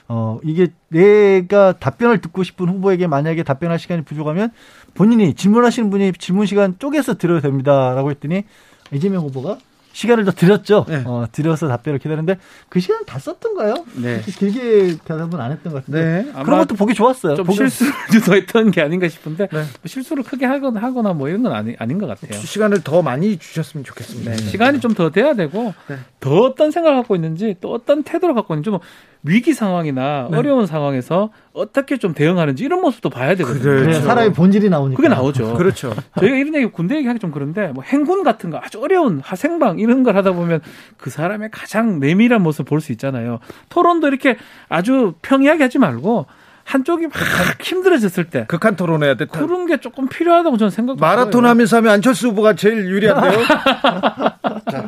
어, 이게 내가 답변을 듣고 싶은 후보에게 만약에 답변할 시간이 부족하면 본인이 질문하시는 분이 질문 시간 쪼개서 드려도 됩니다. 라고 했더니 이재명 후보가 시간을 더 드렸죠. 네. 어, 드려서 답변을 기다렸는데 그 시간 다 썼던가요? 네. 길게 대답은 안 했던 것 같은데. 네. 그런 것도 보기 좋았어요. 좀 실수를 유도했던 게 아닌가 싶은데 네. 뭐 실수를 크게 하거나 하거나 뭐 이런 건 아니, 아닌 것 같아요. 시간을 더 많이 주셨으면 좋겠습니다. 네. 시간이 좀 더 돼야 되고 네. 더 어떤 생각을 갖고 있는지 또 어떤 태도를 갖고 있는지 좀 위기 상황이나 네. 어려운 상황에서 어떻게 좀 대응하는지 이런 모습도 봐야 되거든요. 그렇죠. 사람의 본질이 나오니까. 그게 나오죠. 그렇죠. 저희가 이런 얘기 군대 얘기하기 좀 그런데 뭐 행군 같은 거 아주 어려운 하생방 이런 걸 하다 보면 그 사람의 가장 내밀한 모습 볼 수 있잖아요. 토론도 이렇게 아주 평이하게 하지 말고 한쪽이 막 힘들어졌을 때 극한 토론해야 돼. 그런 게 조금 필요하다고 저는 생각. 마라톤 하면서 하면 안철수 후보가 제일 유리한데요. 자,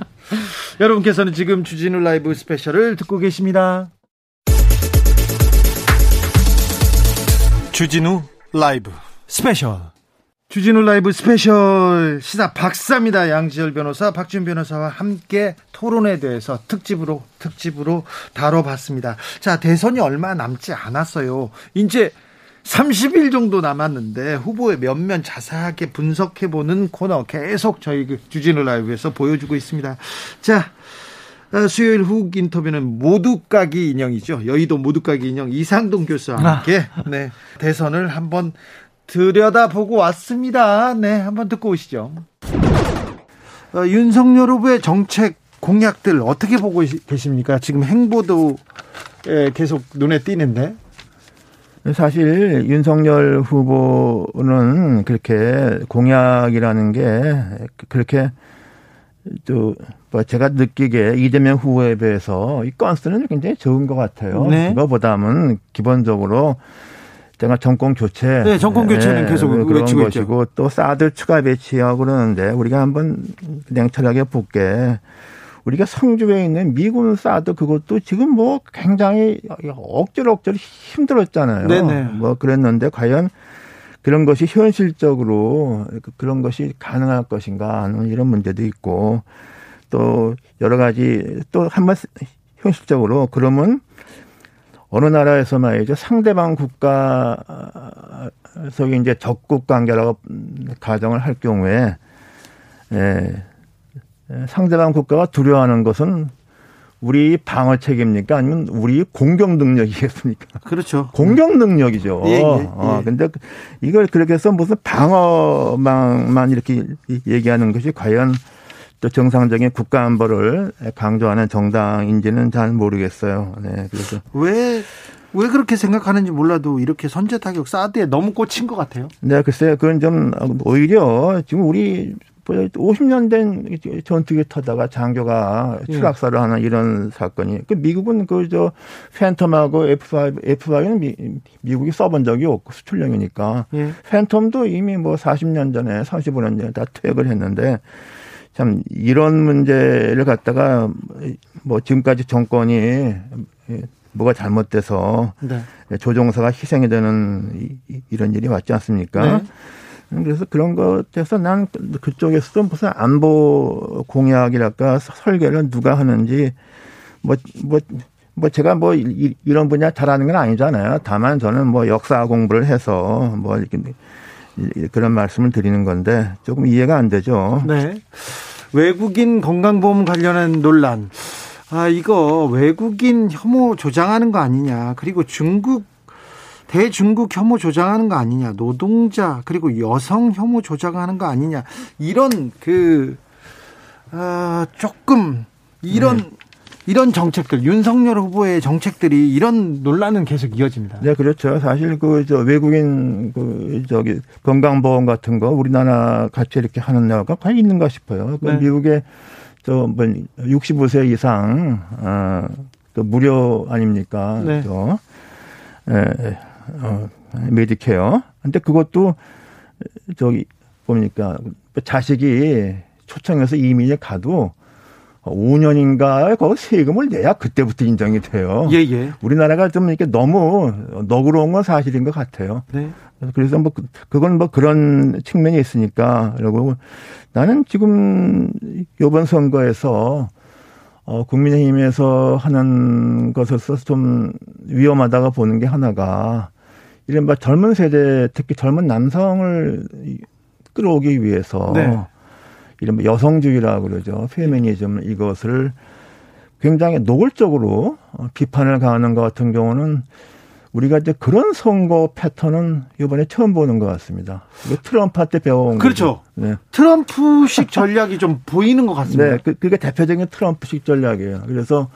여러분께서는 지금 주진우 라이브 스페셜을 듣고 계십니다. 주진우 라이브 스페셜 주진우 라이브 스페셜 시사 박사입니다. 양지열 변호사, 박준 변호사와 함께 토론에 대해서 특집으로 특집으로 다뤄봤습니다. 자 대선이 얼마 남지 않았어요. 이제 30일 정도 남았는데 후보의 면면 자세하게 분석해보는 코너 계속 저희 그 주진우 라이브에서 보여주고 있습니다. 자 어, 수요일 훅 인터뷰는 모두까기 인형이죠. 여의도 모두까기 인형 이상동 교수와 아. 함께 네, 대선을 한번 들여다보고 왔습니다. 네, 한번 듣고 오시죠. 어, 윤석열 후보의 정책 공약들 어떻게 보고 계십니까? 지금 행보도 예, 계속 눈에 띄는데. 사실 윤석열 후보는 그렇게 공약이라는 게 그렇게 또뭐 제가 느끼기에 이재명 후보에 비해서 이 건수는 굉장히 적은 것 같아요. 네. 그거보다는 기본적으로 제가 정권 교체, 네, 정권 교체는 네, 계속 그런 것이고 있죠. 또 사드 추가 배치하고 그러는데 우리가 한번 냉철하게 볼게. 우리가 성주에 있는 미군 사드 그것도 지금 뭐 굉장히 억지로 억지로 힘들었잖아요. 네네. 뭐 그랬는데 과연 그런 것이 현실적으로 그런 것이 가능할 것인가 하는 이런 문제도 있고 또 여러 가지 또 한 번 현실적으로 그러면 어느 나라에서 말이죠. 상대방 국가 속에 이제 적국 관계라고 가정을 할 경우에 예, 상대방 국가가 두려워하는 것은 우리 방어 체계입니까? 아니면 우리 공격 능력이겠습니까? 그렇죠. 공격 능력이죠. 예, 예, 예. 어, 근데 이걸 그렇게 해서 무슨 방어망만 이렇게 얘기하는 것이 과연 또 정상적인 국가 안보를 강조하는 정당인지는 잘 모르겠어요. 네. 그래서 왜, 왜 그렇게 생각하는지 몰라도 이렇게 선제 타격 사드에 너무 꽂힌 것 같아요. 네, 글쎄요. 그건 좀 오히려 지금 우리 50년 뭐된 전투기 타다가 장교가 예. 추락사를 하는 이런 사건이. 그 미국은 그 저 팬텀하고 F5, F5는 미, 미국이 써본 적이 없고 수출용이니까. 예. 팬텀도 이미 뭐 40년 전에 35년 전에 다 퇴역을 했는데 참 이런 문제를 갖다가 뭐 지금까지 정권이 뭐가 잘못돼서 네. 조종사가 희생이 되는 이런 일이 왔지 않습니까? 네. 그래서 그런 것에서 난 그쪽에서도 무슨 안보 공약이랄까 설계를 누가 하는지 뭐, 뭐, 뭐 제가 뭐 이 런 분야 잘하는 건 아니잖아요. 다만 저는 뭐 역사 공부를 해서 뭐 이렇게 그런 말씀을 드리는 건데 조금 이해가 안 되죠. 네. 외국인 건강보험 관련한 논란. 아, 이거 외국인 혐오 조장하는 거 아니냐. 그리고 중국 대중국 혐오 조장하는 거 아니냐, 노동자 그리고 여성 혐오 조장하는 거 아니냐 이런 그 어, 조금 이런 네. 이런 정책들 윤석열 후보의 정책들이 이런 논란은 계속 이어집니다. 네, 그렇죠. 사실 그 저 외국인 그 저기 건강보험 같은 거 우리나라 같이 이렇게 하는 나라가 과연 있는가 싶어요. 그 네. 미국의 저 뭐 65세 이상 어, 그 무료 아닙니까? 네. 또 예, 어, 메디케어. 근데 그것도 저기 뭡니까 자식이 초청해서 이민을 가도 5년인가 거기 세금을 내야 그때부터 인정이 돼요. 예, 예. 우리나라가 좀 이렇게 너무 너그러운 건 사실인 것 같아요. 네. 그래서 뭐 그, 그건 뭐 그런 측면이 있으니까 그리고 나는 지금 요번 선거에서 어, 국민의힘에서 하는 것에서 좀 위험하다가 보는 게 하나가 이른바 젊은 세대, 특히 젊은 남성을 끌어오기 위해서 네. 이른바 여성주의라고 그러죠. 페미니즘 이것을 굉장히 노골적으로 비판을 가하는 것 같은 경우는 우리가 이제 그런 선거 패턴은 이번에 처음 보는 것 같습니다. 트럼프한테 배워온 그렇죠. 네. 트럼프식 전략이 좀 보이는 것 같습니다. 네, 그, 그게 대표적인 트럼프식 전략이에요. 그래서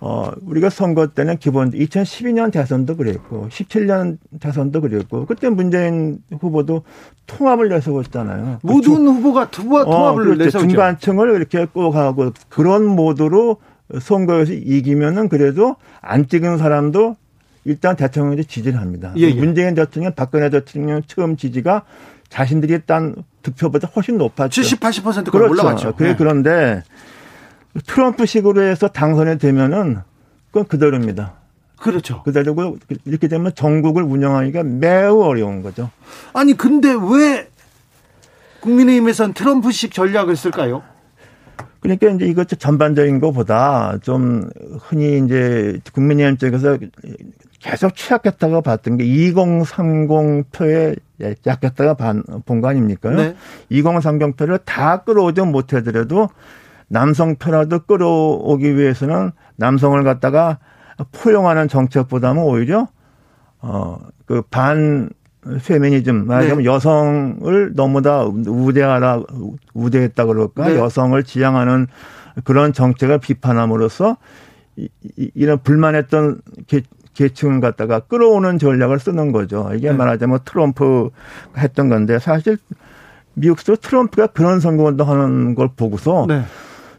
어, 우리가 선거 때는 기본 2012년 대선도 그랬고 17년 대선도 그랬고 그때 문재인 후보도 통합을 내세웠잖아요. 그 모든 그 후보가 투, 어, 통합을 어, 그렇죠. 내세웠죠. 중간층을 이렇게 꼭 하고 그런 모드로 선거에서 이기면은 그래도 안 찍은 사람도 일단 대통령에 지지를 합니다. 예, 예. 문재인 대통령, 박근혜 대통령 처음 지지가 자신들이 일단 득표보다 훨씬 높았죠. 70, 80%가 그렇죠. 올라갔죠. 그게 네. 그런데 트럼프식으로 해서 당선이 되면은 그건 그대로입니다. 그렇죠. 그대로고 이렇게 되면 전국을 운영하기가 매우 어려운 거죠. 아니 근데 왜 국민의힘에선 트럼프식 전략을 쓸까요? 그러니까 이제 이것 전반적인 것보다 좀 흔히 이제 국민의힘 쪽에서 계속 취약했다고 봤던 게 2030 표에 약했다가 본 거 아닙니까? 네. 2030 표를 다 끌어오지 못하더라도 남성 표라도 끌어오기 위해서는 남성을 갖다가 포용하는 정책보다는 오히려 어그 반 페미니즘 말하자면 네. 여성을 너무나 우대하라 우대했다 그럴까 네. 여성을 지향하는 그런 정책을 비판함으로써 이, 이, 이런 불만했던 계, 계층을 갖다가 끌어오는 전략을 쓰는 거죠. 이게 네. 말하자면 트럼프 했던 건데 사실 미국도 트럼프가 그런 선거운동 하는 걸 보고서 네.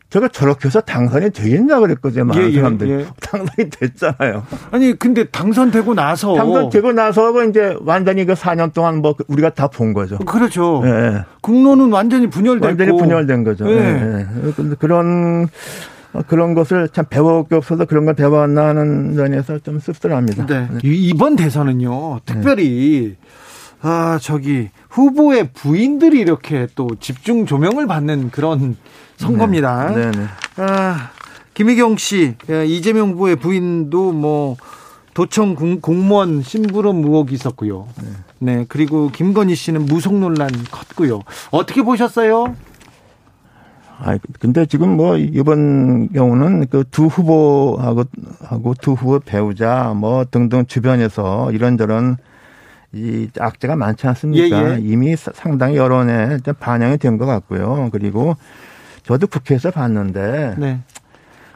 제가 저렇게 해서 당선이 되겠냐 그랬거든요. 많은 예, 예, 사람들이. 예. 당선이 됐잖아요. 아니, 근데 당선되고 나서. 당선되고 나서 이제 완전히 그 4년 동안 뭐 우리가 다 본 거죠. 그렇죠. 예. 국론은 완전히 분열됐고. 완전히 분열된 거죠. 예. 예. 근데 그런 어, 그런 것을 참 배워올 게 없어서 그런 걸 배워왔나 하는 면에서 좀 씁쓸합니다. 네. 네. 이번 대선은요, 특별히, 네. 아, 저기, 후보의 부인들이 이렇게 또 집중 조명을 받는 그런 선거입니다. 네. 네. 아, 김희경 씨, 예, 이재명 후보의 부인도 뭐, 도청 공 무원 심부름 의혹이 있었고요. 네. 네. 그리고 김건희 씨는 무속 논란 컸고요. 어떻게 보셨어요? 아, 근데 지금 뭐 이번 경우는 그 두 후보하고 하고 두 후보 배우자 뭐 등등 주변에서 이런저런 이 악재가 많지 않습니까? 예, 예. 이미 상당히 여론에 반영이 된 것 같고요. 그리고 저도 국회에서 봤는데 네.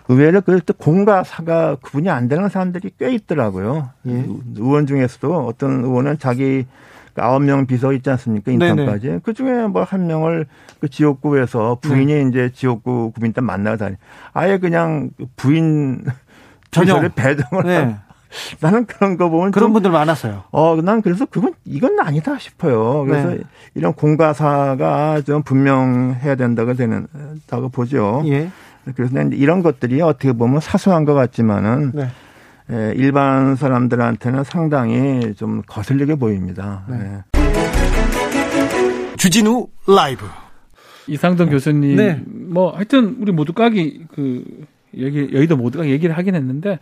의외로 때 공과 사가 구분이 안 되는 사람들이 꽤 있더라고요. 예. 의원 중에서도 어떤 의원은 자기 아홉 명 비서 있지 않습니까? 인턴까지. 그 중에 뭐 한 명을 그 지역구에서 부인이 네. 이제 지역구 구민단 만나러 다니. 아예 그냥 부인 전혀를 배정을. 네. 나는 그런 거 보면 그런 분들 많았어요. 어, 난 그래서 그건 이건 아니다 싶어요. 그래서 네. 이런 공과사가 좀 분명해야 된다고 되는 다고 보죠. 예. 그래서 이런 것들이 어떻게 보면 사소한 것 같지만은 네. 예, 일반 사람들한테는 상당히 좀 거슬리게 보입니다. 네. 네. 주진우 라이브 이상동 교수님 네. 뭐 하여튼 우리 모두 까기 그 여기 여의도 모두가 얘기를 하긴 했는데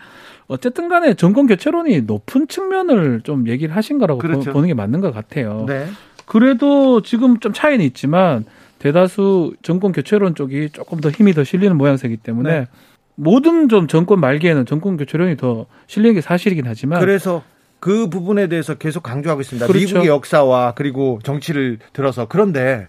어쨌든 간에 정권 교체론이 높은 측면을 좀 얘기를 하신 거라고 그렇죠. 보 는 게 맞는 것 같아요. 네. 그래도 지금 좀 차이는 있지만 대다수 정권 교체론 쪽이 조금 더 힘이 더 실리는 모양새이기 때문에 네. 모든 좀 정권 말기에는 정권 교체론이 더 실리는 게 사실이긴 하지만 그래서 그 부분에 대해서 계속 강조하고 있습니다. 그렇죠. 미국의 역사와 그리고 정치를 들어서 그런데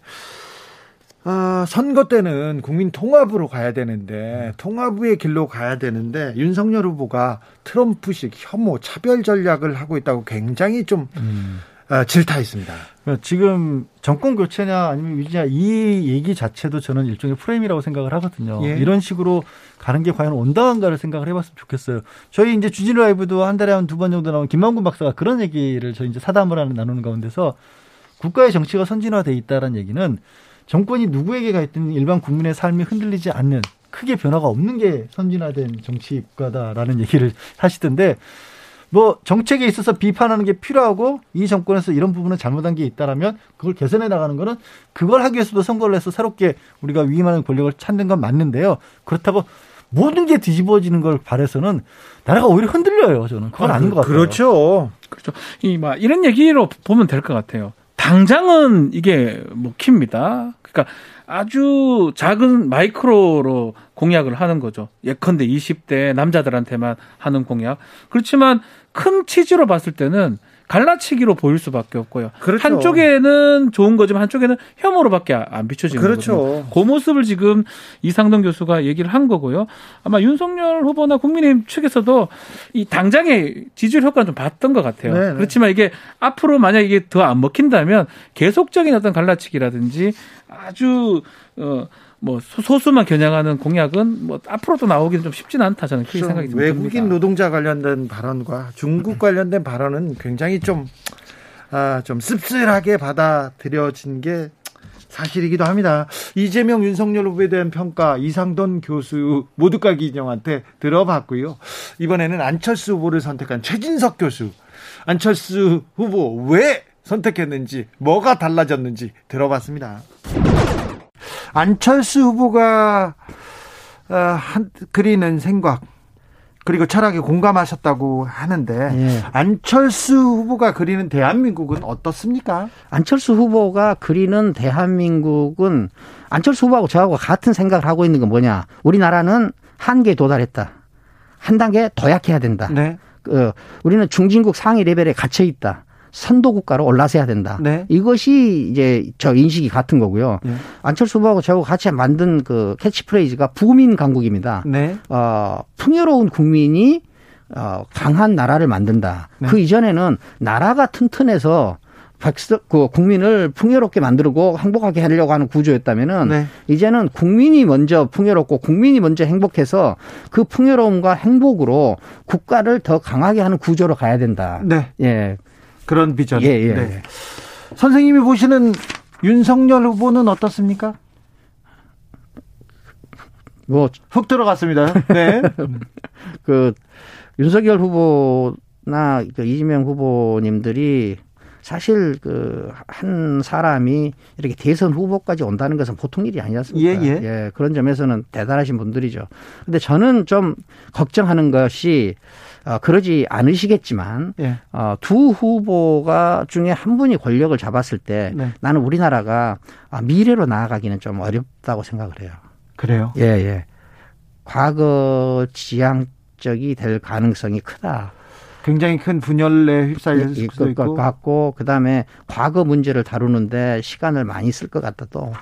아, 선거 때는 국민 통합으로 가야 되는데 통합의 길로 가야 되는데 윤석열 후보가 트럼프식 혐오 차별 전략을 하고 있다고 굉장히 좀 음. 아, 질타했습니다. 그러니까 지금 정권 교체냐 아니면 유지냐 이 얘기 자체도 저는 일종의 프레임이라고 생각을 하거든요. 예. 이런 식으로 가는 게 과연 온당한가를 생각을 해봤으면 좋겠어요. 저희 이제 주진 라이브도 한 달에 한 두 번 정도 나온 김만군 박사가 그런 얘기를 저희 이제 사담을 하는 나누는 가운데서 국가의 정치가 선진화돼 있다라는 얘기는 정권이 누구에게 가 있든 일반 국민의 삶이 흔들리지 않는 크게 변화가 없는 게 선진화된 정치 국가다라는 얘기를 하시던데 뭐 정책에 있어서 비판하는 게 필요하고 이 정권에서 이런 부분은 잘못한 게 있다라면 그걸 개선해 나가는 거는 그걸 하기 위해서도 선거를 해서 새롭게 우리가 위임하는 권력을 찾는 건 맞는데요. 그렇다고 모든 게 뒤집어지는 걸 바래서는 나라가 오히려 흔들려요. 저는 그건 아, 닌것 같아요. 그렇죠. 그렇죠. 이 막 이런 얘기로 보면 될 것 같아요. 당장은 이게 뭐 킵니다. 그러니까 아주 작은 마이크로로 공약을 하는 거죠. 예컨대 20대 남자들한테만 하는 공약. 그렇지만 큰 치즈로 봤을 때는 갈라치기로 보일 수밖에 없고요. 그렇죠. 한쪽에는 좋은 거지만 한쪽에는 혐오로밖에 안 비춰지는 그렇죠. 거거든요. 그 모습을 지금 이상동 교수가 얘기를 한 거고요. 아마 윤석열 후보나 국민의힘 측에서도 이 당장의 지지율 효과는 좀 봤던 것 같아요. 네네. 네. 그렇지만 이게 앞으로 만약 이게 더 안 먹힌다면 계속적인 어떤 갈라치기라든지 아주 어 뭐 소수만 겨냥하는 공약은 뭐 앞으로도 나오기는 좀 쉽지는 않다 저는 그렇게 생각이 듭니다. 외국인 노동자 관련된 발언과 중국 관련된 발언은 굉장히 좀 아, 좀 씁쓸하게 받아들여진 게 사실이기도 합니다. 이재명, 윤석열 후보에 대한 평가 이상돈 교수 모두가 기정한테 들어봤고요. 이번에는 안철수 후보를 선택한 최진석 교수, 안철수 후보 왜 선택했는지, 뭐가 달라졌는지 들어봤습니다. 안철수 후보가 어, 한, 그리는 생각 그리고 철학에 공감하셨다고 하는데 예. 안철수 후보가 그리는 대한민국은 어떻습니까? 안철수 후보가 그리는 대한민국은 안철수 후보하고 저하고 같은 생각을 하고 있는 건 뭐냐? 우리나라는 한계에 도달했다. 한 단계 더 약해야 된다. 네. 어, 우리는 중진국 상위 레벨에 갇혀 있다. 선도 국가로 올라서야 된다. 네. 이것이 이제 저 인식이 같은 거고요. 네. 안철수 후보하고 저하고 같이 만든 그 캐치프레이즈가 부민 강국입니다. 네. 어, 풍요로운 국민이 어, 강한 나라를 만든다. 네. 그 이전에는 나라가 튼튼해서 백석 그 국민을 풍요롭게 만들고 행복하게 하려고 하는 구조였다면은 네. 이제는 국민이 먼저 풍요롭고 국민이 먼저 행복해서 그 풍요로움과 행복으로 국가를 더 강하게 하는 구조로 가야 된다. 네. 예. 그런 비전. 예, 예. 네. 선생님이 보시는 윤석열 후보는 어떻습니까? 뭐훅 들어갔습니다. 네. 그 윤석열 후보나 그 이재명 후보님들이 사실 그 한 사람이 이렇게 대선 후보까지 온다는 것은 보통 일이 아니지 않습니까? 예, 예. 예, 그런 점에서는 대단하신 분들이죠. 근데 저는 좀 걱정하는 것이 어, 그러지 않으시겠지만 예. 어, 두 후보가 중에 한 분이 권력을 잡았을 때 네. 나는 우리나라가 아, 미래로 나아가기는 좀 어렵다고 생각을 해요. 그래요? 예, 예. 과거 지향적이 될 가능성이 크다. 굉장히 큰 분열에 휩싸일 예, 수도 있고. 같고 그다음에 과거 문제를 다루는데 시간을 많이 쓸 것 같다 또.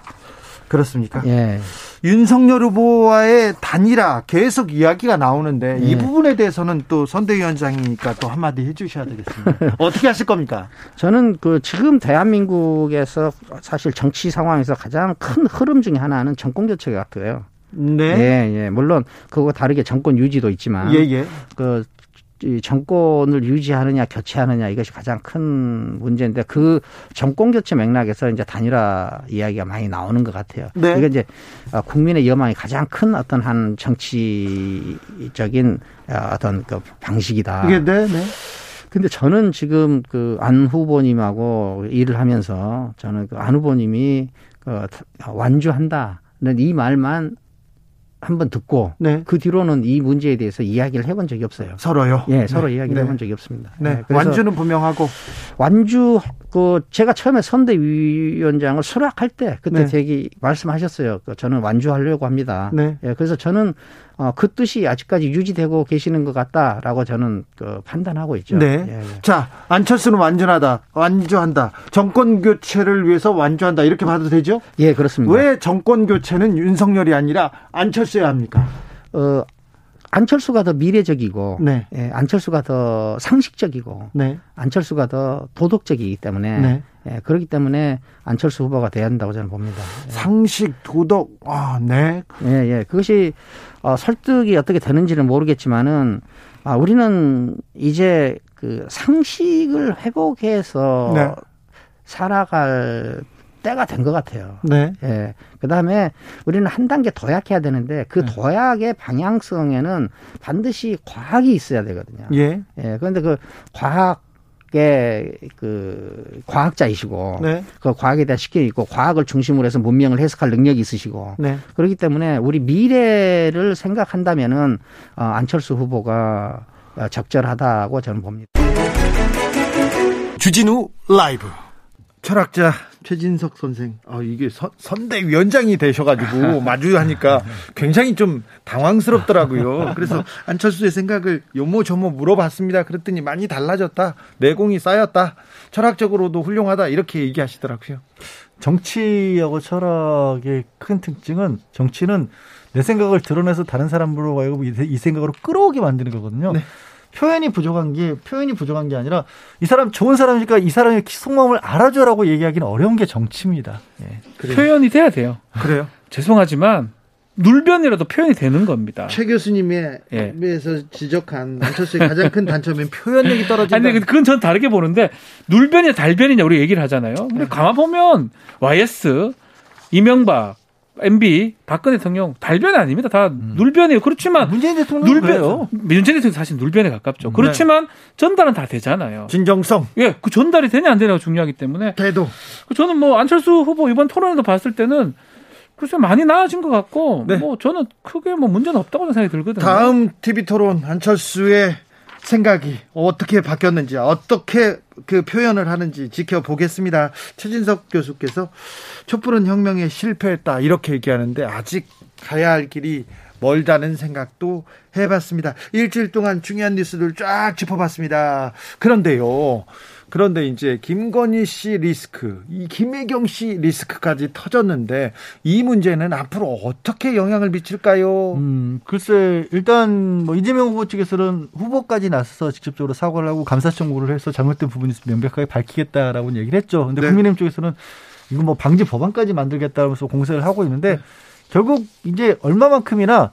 그렇습니까? 예. 윤석열 후보와의 단일화 계속 이야기가 나오는데 예. 이 부분에 대해서는 또 선대위원장이니까 또 한마디 해주셔야 되겠습니다. 어떻게 하실 겁니까? 저는 그 지금 대한민국에서 사실 정치 상황에서 가장 큰 흐름 중에 하나는 정권 교체 같아요. 네. 예, 예. 물론 그거 다르게 정권 유지도 있지만 예, 예. 그 정권을 유지하느냐 교체하느냐 이것이 가장 큰 문제인데 그 정권 교체 맥락에서 이제 단일화 이야기가 많이 나오는 것 같아요. 네. 이게 이제 어, 국민의 여망이 가장 큰 어떤 한 정치적인 어, 어떤 그 방식이다. 네, 네. 근데 저는 지금 그 안 후보님하고 일을 하면서 저는 그 안 후보님이 그 완주한다는 이 말만 한번 듣고 네. 그 뒤로는 이 문제에 대해서 이야기를 해본 적이 없어요. 서로요? 예, 서로 네. 이야기를 네. 해본 적이 없습니다. 네. 네. 완주는 분명하고 완주 그 제가 처음에 선대위원장을 수락할 때 그때 되게 네. 말씀하셨어요. 그 저는 완주하려고 합니다. 네. 예, 그래서 저는 어, 그 뜻이 아직까지 유지되고 계시는 것 같다라고 저는 그 판단하고 있죠. 네. 예, 예. 자, 안철수는 완전하다, 완주한다. 정권 교체를 위해서 완주한다. 이렇게 봐도 되죠? 예, 그렇습니다. 왜 정권 교체는 윤석열이 아니라 안철수 야 합니까? 어, 안철수가 더 미래적이고, 네. 예, 안철수가 더 상식적이고, 네. 안철수가 더 도덕적이기 때문에, 네. 예, 그렇기 때문에 안철수 후보가 돼야 한다고 저는 봅니다. 예. 상식, 도덕, 아, 네. 예, 예. 그것이 어, 설득이 어떻게 되는지는 모르겠지만은, 아, 우리는 이제 그 상식을 회복해서 네. 살아갈 때가 된 것 같아요. 네. 예. 그 다음에 우리는 한 단계 도약해야 되는데 그 네. 도약의 방향성에는 반드시 과학이 있어야 되거든요. 예. 예. 그런데 그 과학 그 과학자이시고 네. 그 과학에 대한 식견이 있고 과학을 중심으로 해서 문명을 해석할 능력이 있으시고 네. 그렇기 때문에 우리 미래를 생각한다면은 어, 안철수 후보가 적절하다고 저는 봅니다. 주진우 라이브 철학자 최진석 선생, 아, 이게 선, 선대위원장이 되셔가지고 마주하니까 굉장히 좀 당황스럽더라고요. 그래서 안철수의 생각을 요모조모 물어봤습니다. 그랬더니 많이 달라졌다. 내공이 쌓였다. 철학적으로도 훌륭하다. 이렇게 얘기하시더라고요. 정치하고 철학의 큰 특징은 정치는 내 생각을 드러내서 다른 사람으로 하여금 이 생각으로 끌어오게 만드는 거거든요. 네. 표현이 부족한 게 표현이 부족한 게 아니라 이 사람 좋은 사람이니까 이 사람의 속마음을 알아줘라고 얘기하기는 어려운 게 정치입니다. 예. 표현이 돼야 돼요. 그래요? 죄송하지만 눌변이라도 표현이 되는 겁니다. 최 교수님의 예. 에서 지적한 안철수의 가장 큰 단점은 표현력이 떨어진다. 아니, 그건 전 다르게 보는데 눌변이냐 달변이냐 우리 얘기를 하잖아요. 근데 네. 가만 보면 YS, 이명박, MB 박근혜 대통령 달변이 아닙니다. 다 음. 눌변이에요. 그렇지만 문재인 대통령 눌변 문재인 대통령 사실 눌변에 가깝죠. 그렇지만 네. 전달은 다 되잖아요. 진정성. 예, 그 전달이 되냐 안 되냐가 중요하기 때문에. 태도. 그 저는 뭐 안철수 후보 이번 토론에도 봤을 때는 글쎄 많이 나아진 것 같고 네. 뭐 저는 크게 뭐 문제는 없다고 생각이 들거든요. 다음 TV 토론 안철수의 생각이 어떻게 바뀌었는지 어떻게 그 표현을 하는지 지켜보겠습니다. 최진석 교수께서 촛불은 혁명에 실패했다 이렇게 얘기하는데 아직 가야 할 길이 멀다는 생각도 해봤습니다. 일주일 동안 중요한 뉴스들 쫙 짚어봤습니다. 그런데요. 그런데 이제 김건희 씨 리스크, 이 김혜경 씨 리스크까지 터졌는데 이 문제는 앞으로 어떻게 영향을 미칠까요? 음, 글쎄 일단 뭐 이재명 후보 측에서는 후보까지 나서서 직접적으로 사과를 하고 감사 청구를 해서 잘못된 부분이 있으면 명백하게 밝히겠다라고 얘기를 했죠. 근데 네. 국민의힘 쪽에서는 이거 뭐 방지 법안까지 만들겠다면서 공세를 하고 있는데 네. 결국 이제 얼마만큼이나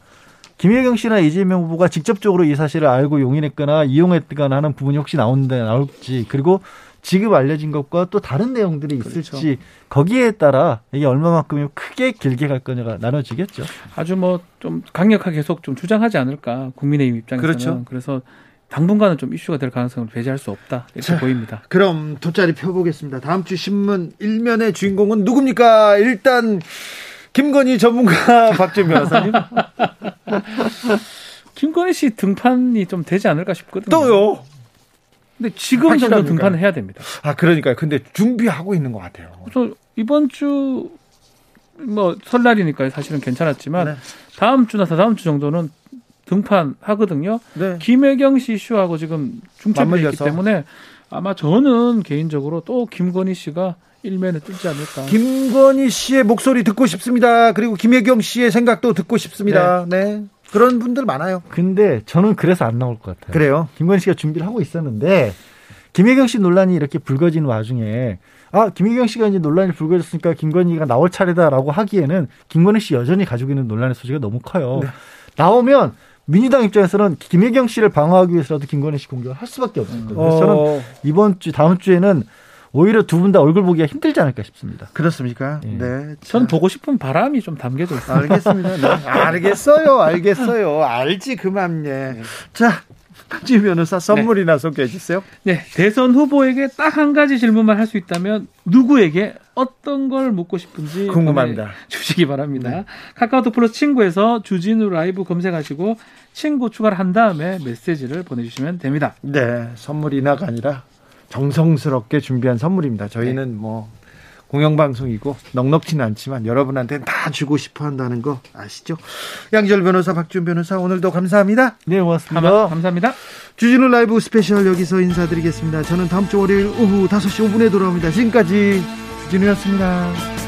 김혜경 씨나 이재명 후보가 직접적으로 이 사실을 알고 용인했거나 이용했거나 하는 부분이 혹시 나온다 나올지 그리고 지금 알려진 것과 또 다른 내용들이 있을지 그렇죠. 거기에 따라 이게 얼마만큼이 크게 길게 갈 거냐가 나눠지겠죠. 아주 뭐 좀 강력하게 계속 좀 주장하지 않을까 국민의힘 입장에서는 그렇죠. 그래서 당분간은 좀 이슈가 될 가능성을 배제할 수 없다 이렇게 자, 보입니다. 그럼 돗자리 펴보겠습니다. 다음 주 신문 일면의 주인공은 누굽니까? 일단 김건희 전문가 박준 변호사님. 김건희 씨 등판이 좀 되지 않을까 싶거든요. 또요? 근데 지금 정도 등판을 해야 됩니다. 아, 그러니까요. 근데 준비하고 있는 것 같아요. 그래서 이번 주, 뭐, 설날이니까 사실은 괜찮았지만, 네. 다음 주나 다다음 주 정도는 등판하거든요. 네. 김혜경 씨 이슈하고 지금 중첩이 있기 때문에 아마 저는 개인적으로 또 김건희 씨가 일면에 뜨지 않을까. 김건희 씨의 목소리 듣고 싶습니다. 그리고 김혜경 씨의 생각도 듣고 싶습니다. 네. 네. 그런 분들 많아요. 근데 저는 그래서 안 나올 것 같아요. 그래요? 김건희 씨가 준비를 하고 있었는데 김혜경 씨 논란이 이렇게 불거지는 와중에 아 김혜경 씨가 이제 논란이 불거졌으니까 김건희가 나올 차례다라고 하기에는 김건희 씨 여전히 가지고 있는 논란의 소지가 너무 커요. 네. 나오면 민주당 입장에서는 김혜경 씨를 방어하기 위해서라도 김건희 씨 공격을 할 수밖에 없거든요. 그래서 저는 어. 이번 주 다음 주에는 오히려 두 분 다 얼굴 보기가 힘들지 않을까 싶습니다. 그렇습니까? 예. 네. 전 보고 싶은 바람이 좀 담겨져 있습니다. 알겠습니다. 네. 알겠어요. 알겠어요. 알지 그만 예. 네. 자, 지 변호사 선물이나 네. 소개해 주세요. 네. 대선 후보에게 딱 한 가지 질문만 할 수 있다면 누구에게 어떤 걸 묻고 싶은지 궁금합니다. 주시기 바랍니다. 네. 카카오톡 플러스 친구에서 주진우 라이브 검색하시고 친구 추가를 한 다음에 메시지를 보내주시면 됩니다. 네. 선물이나가 아니라 정성스럽게 준비한 선물입니다. 저희는 네. 뭐 공영방송이고 넉넉지는 않지만 여러분한테 다 주고 싶어 한다는 거 아시죠? 양지열 변호사, 박준 변호사 오늘도 감사합니다. 네, 고맙습니다. 감, 감사합니다. 주진우 라이브 스페셜 여기서 인사드리겠습니다. 저는 다음 주 월요일 오후 5시 5분에 돌아옵니다. 지금까지 주진우였습니다.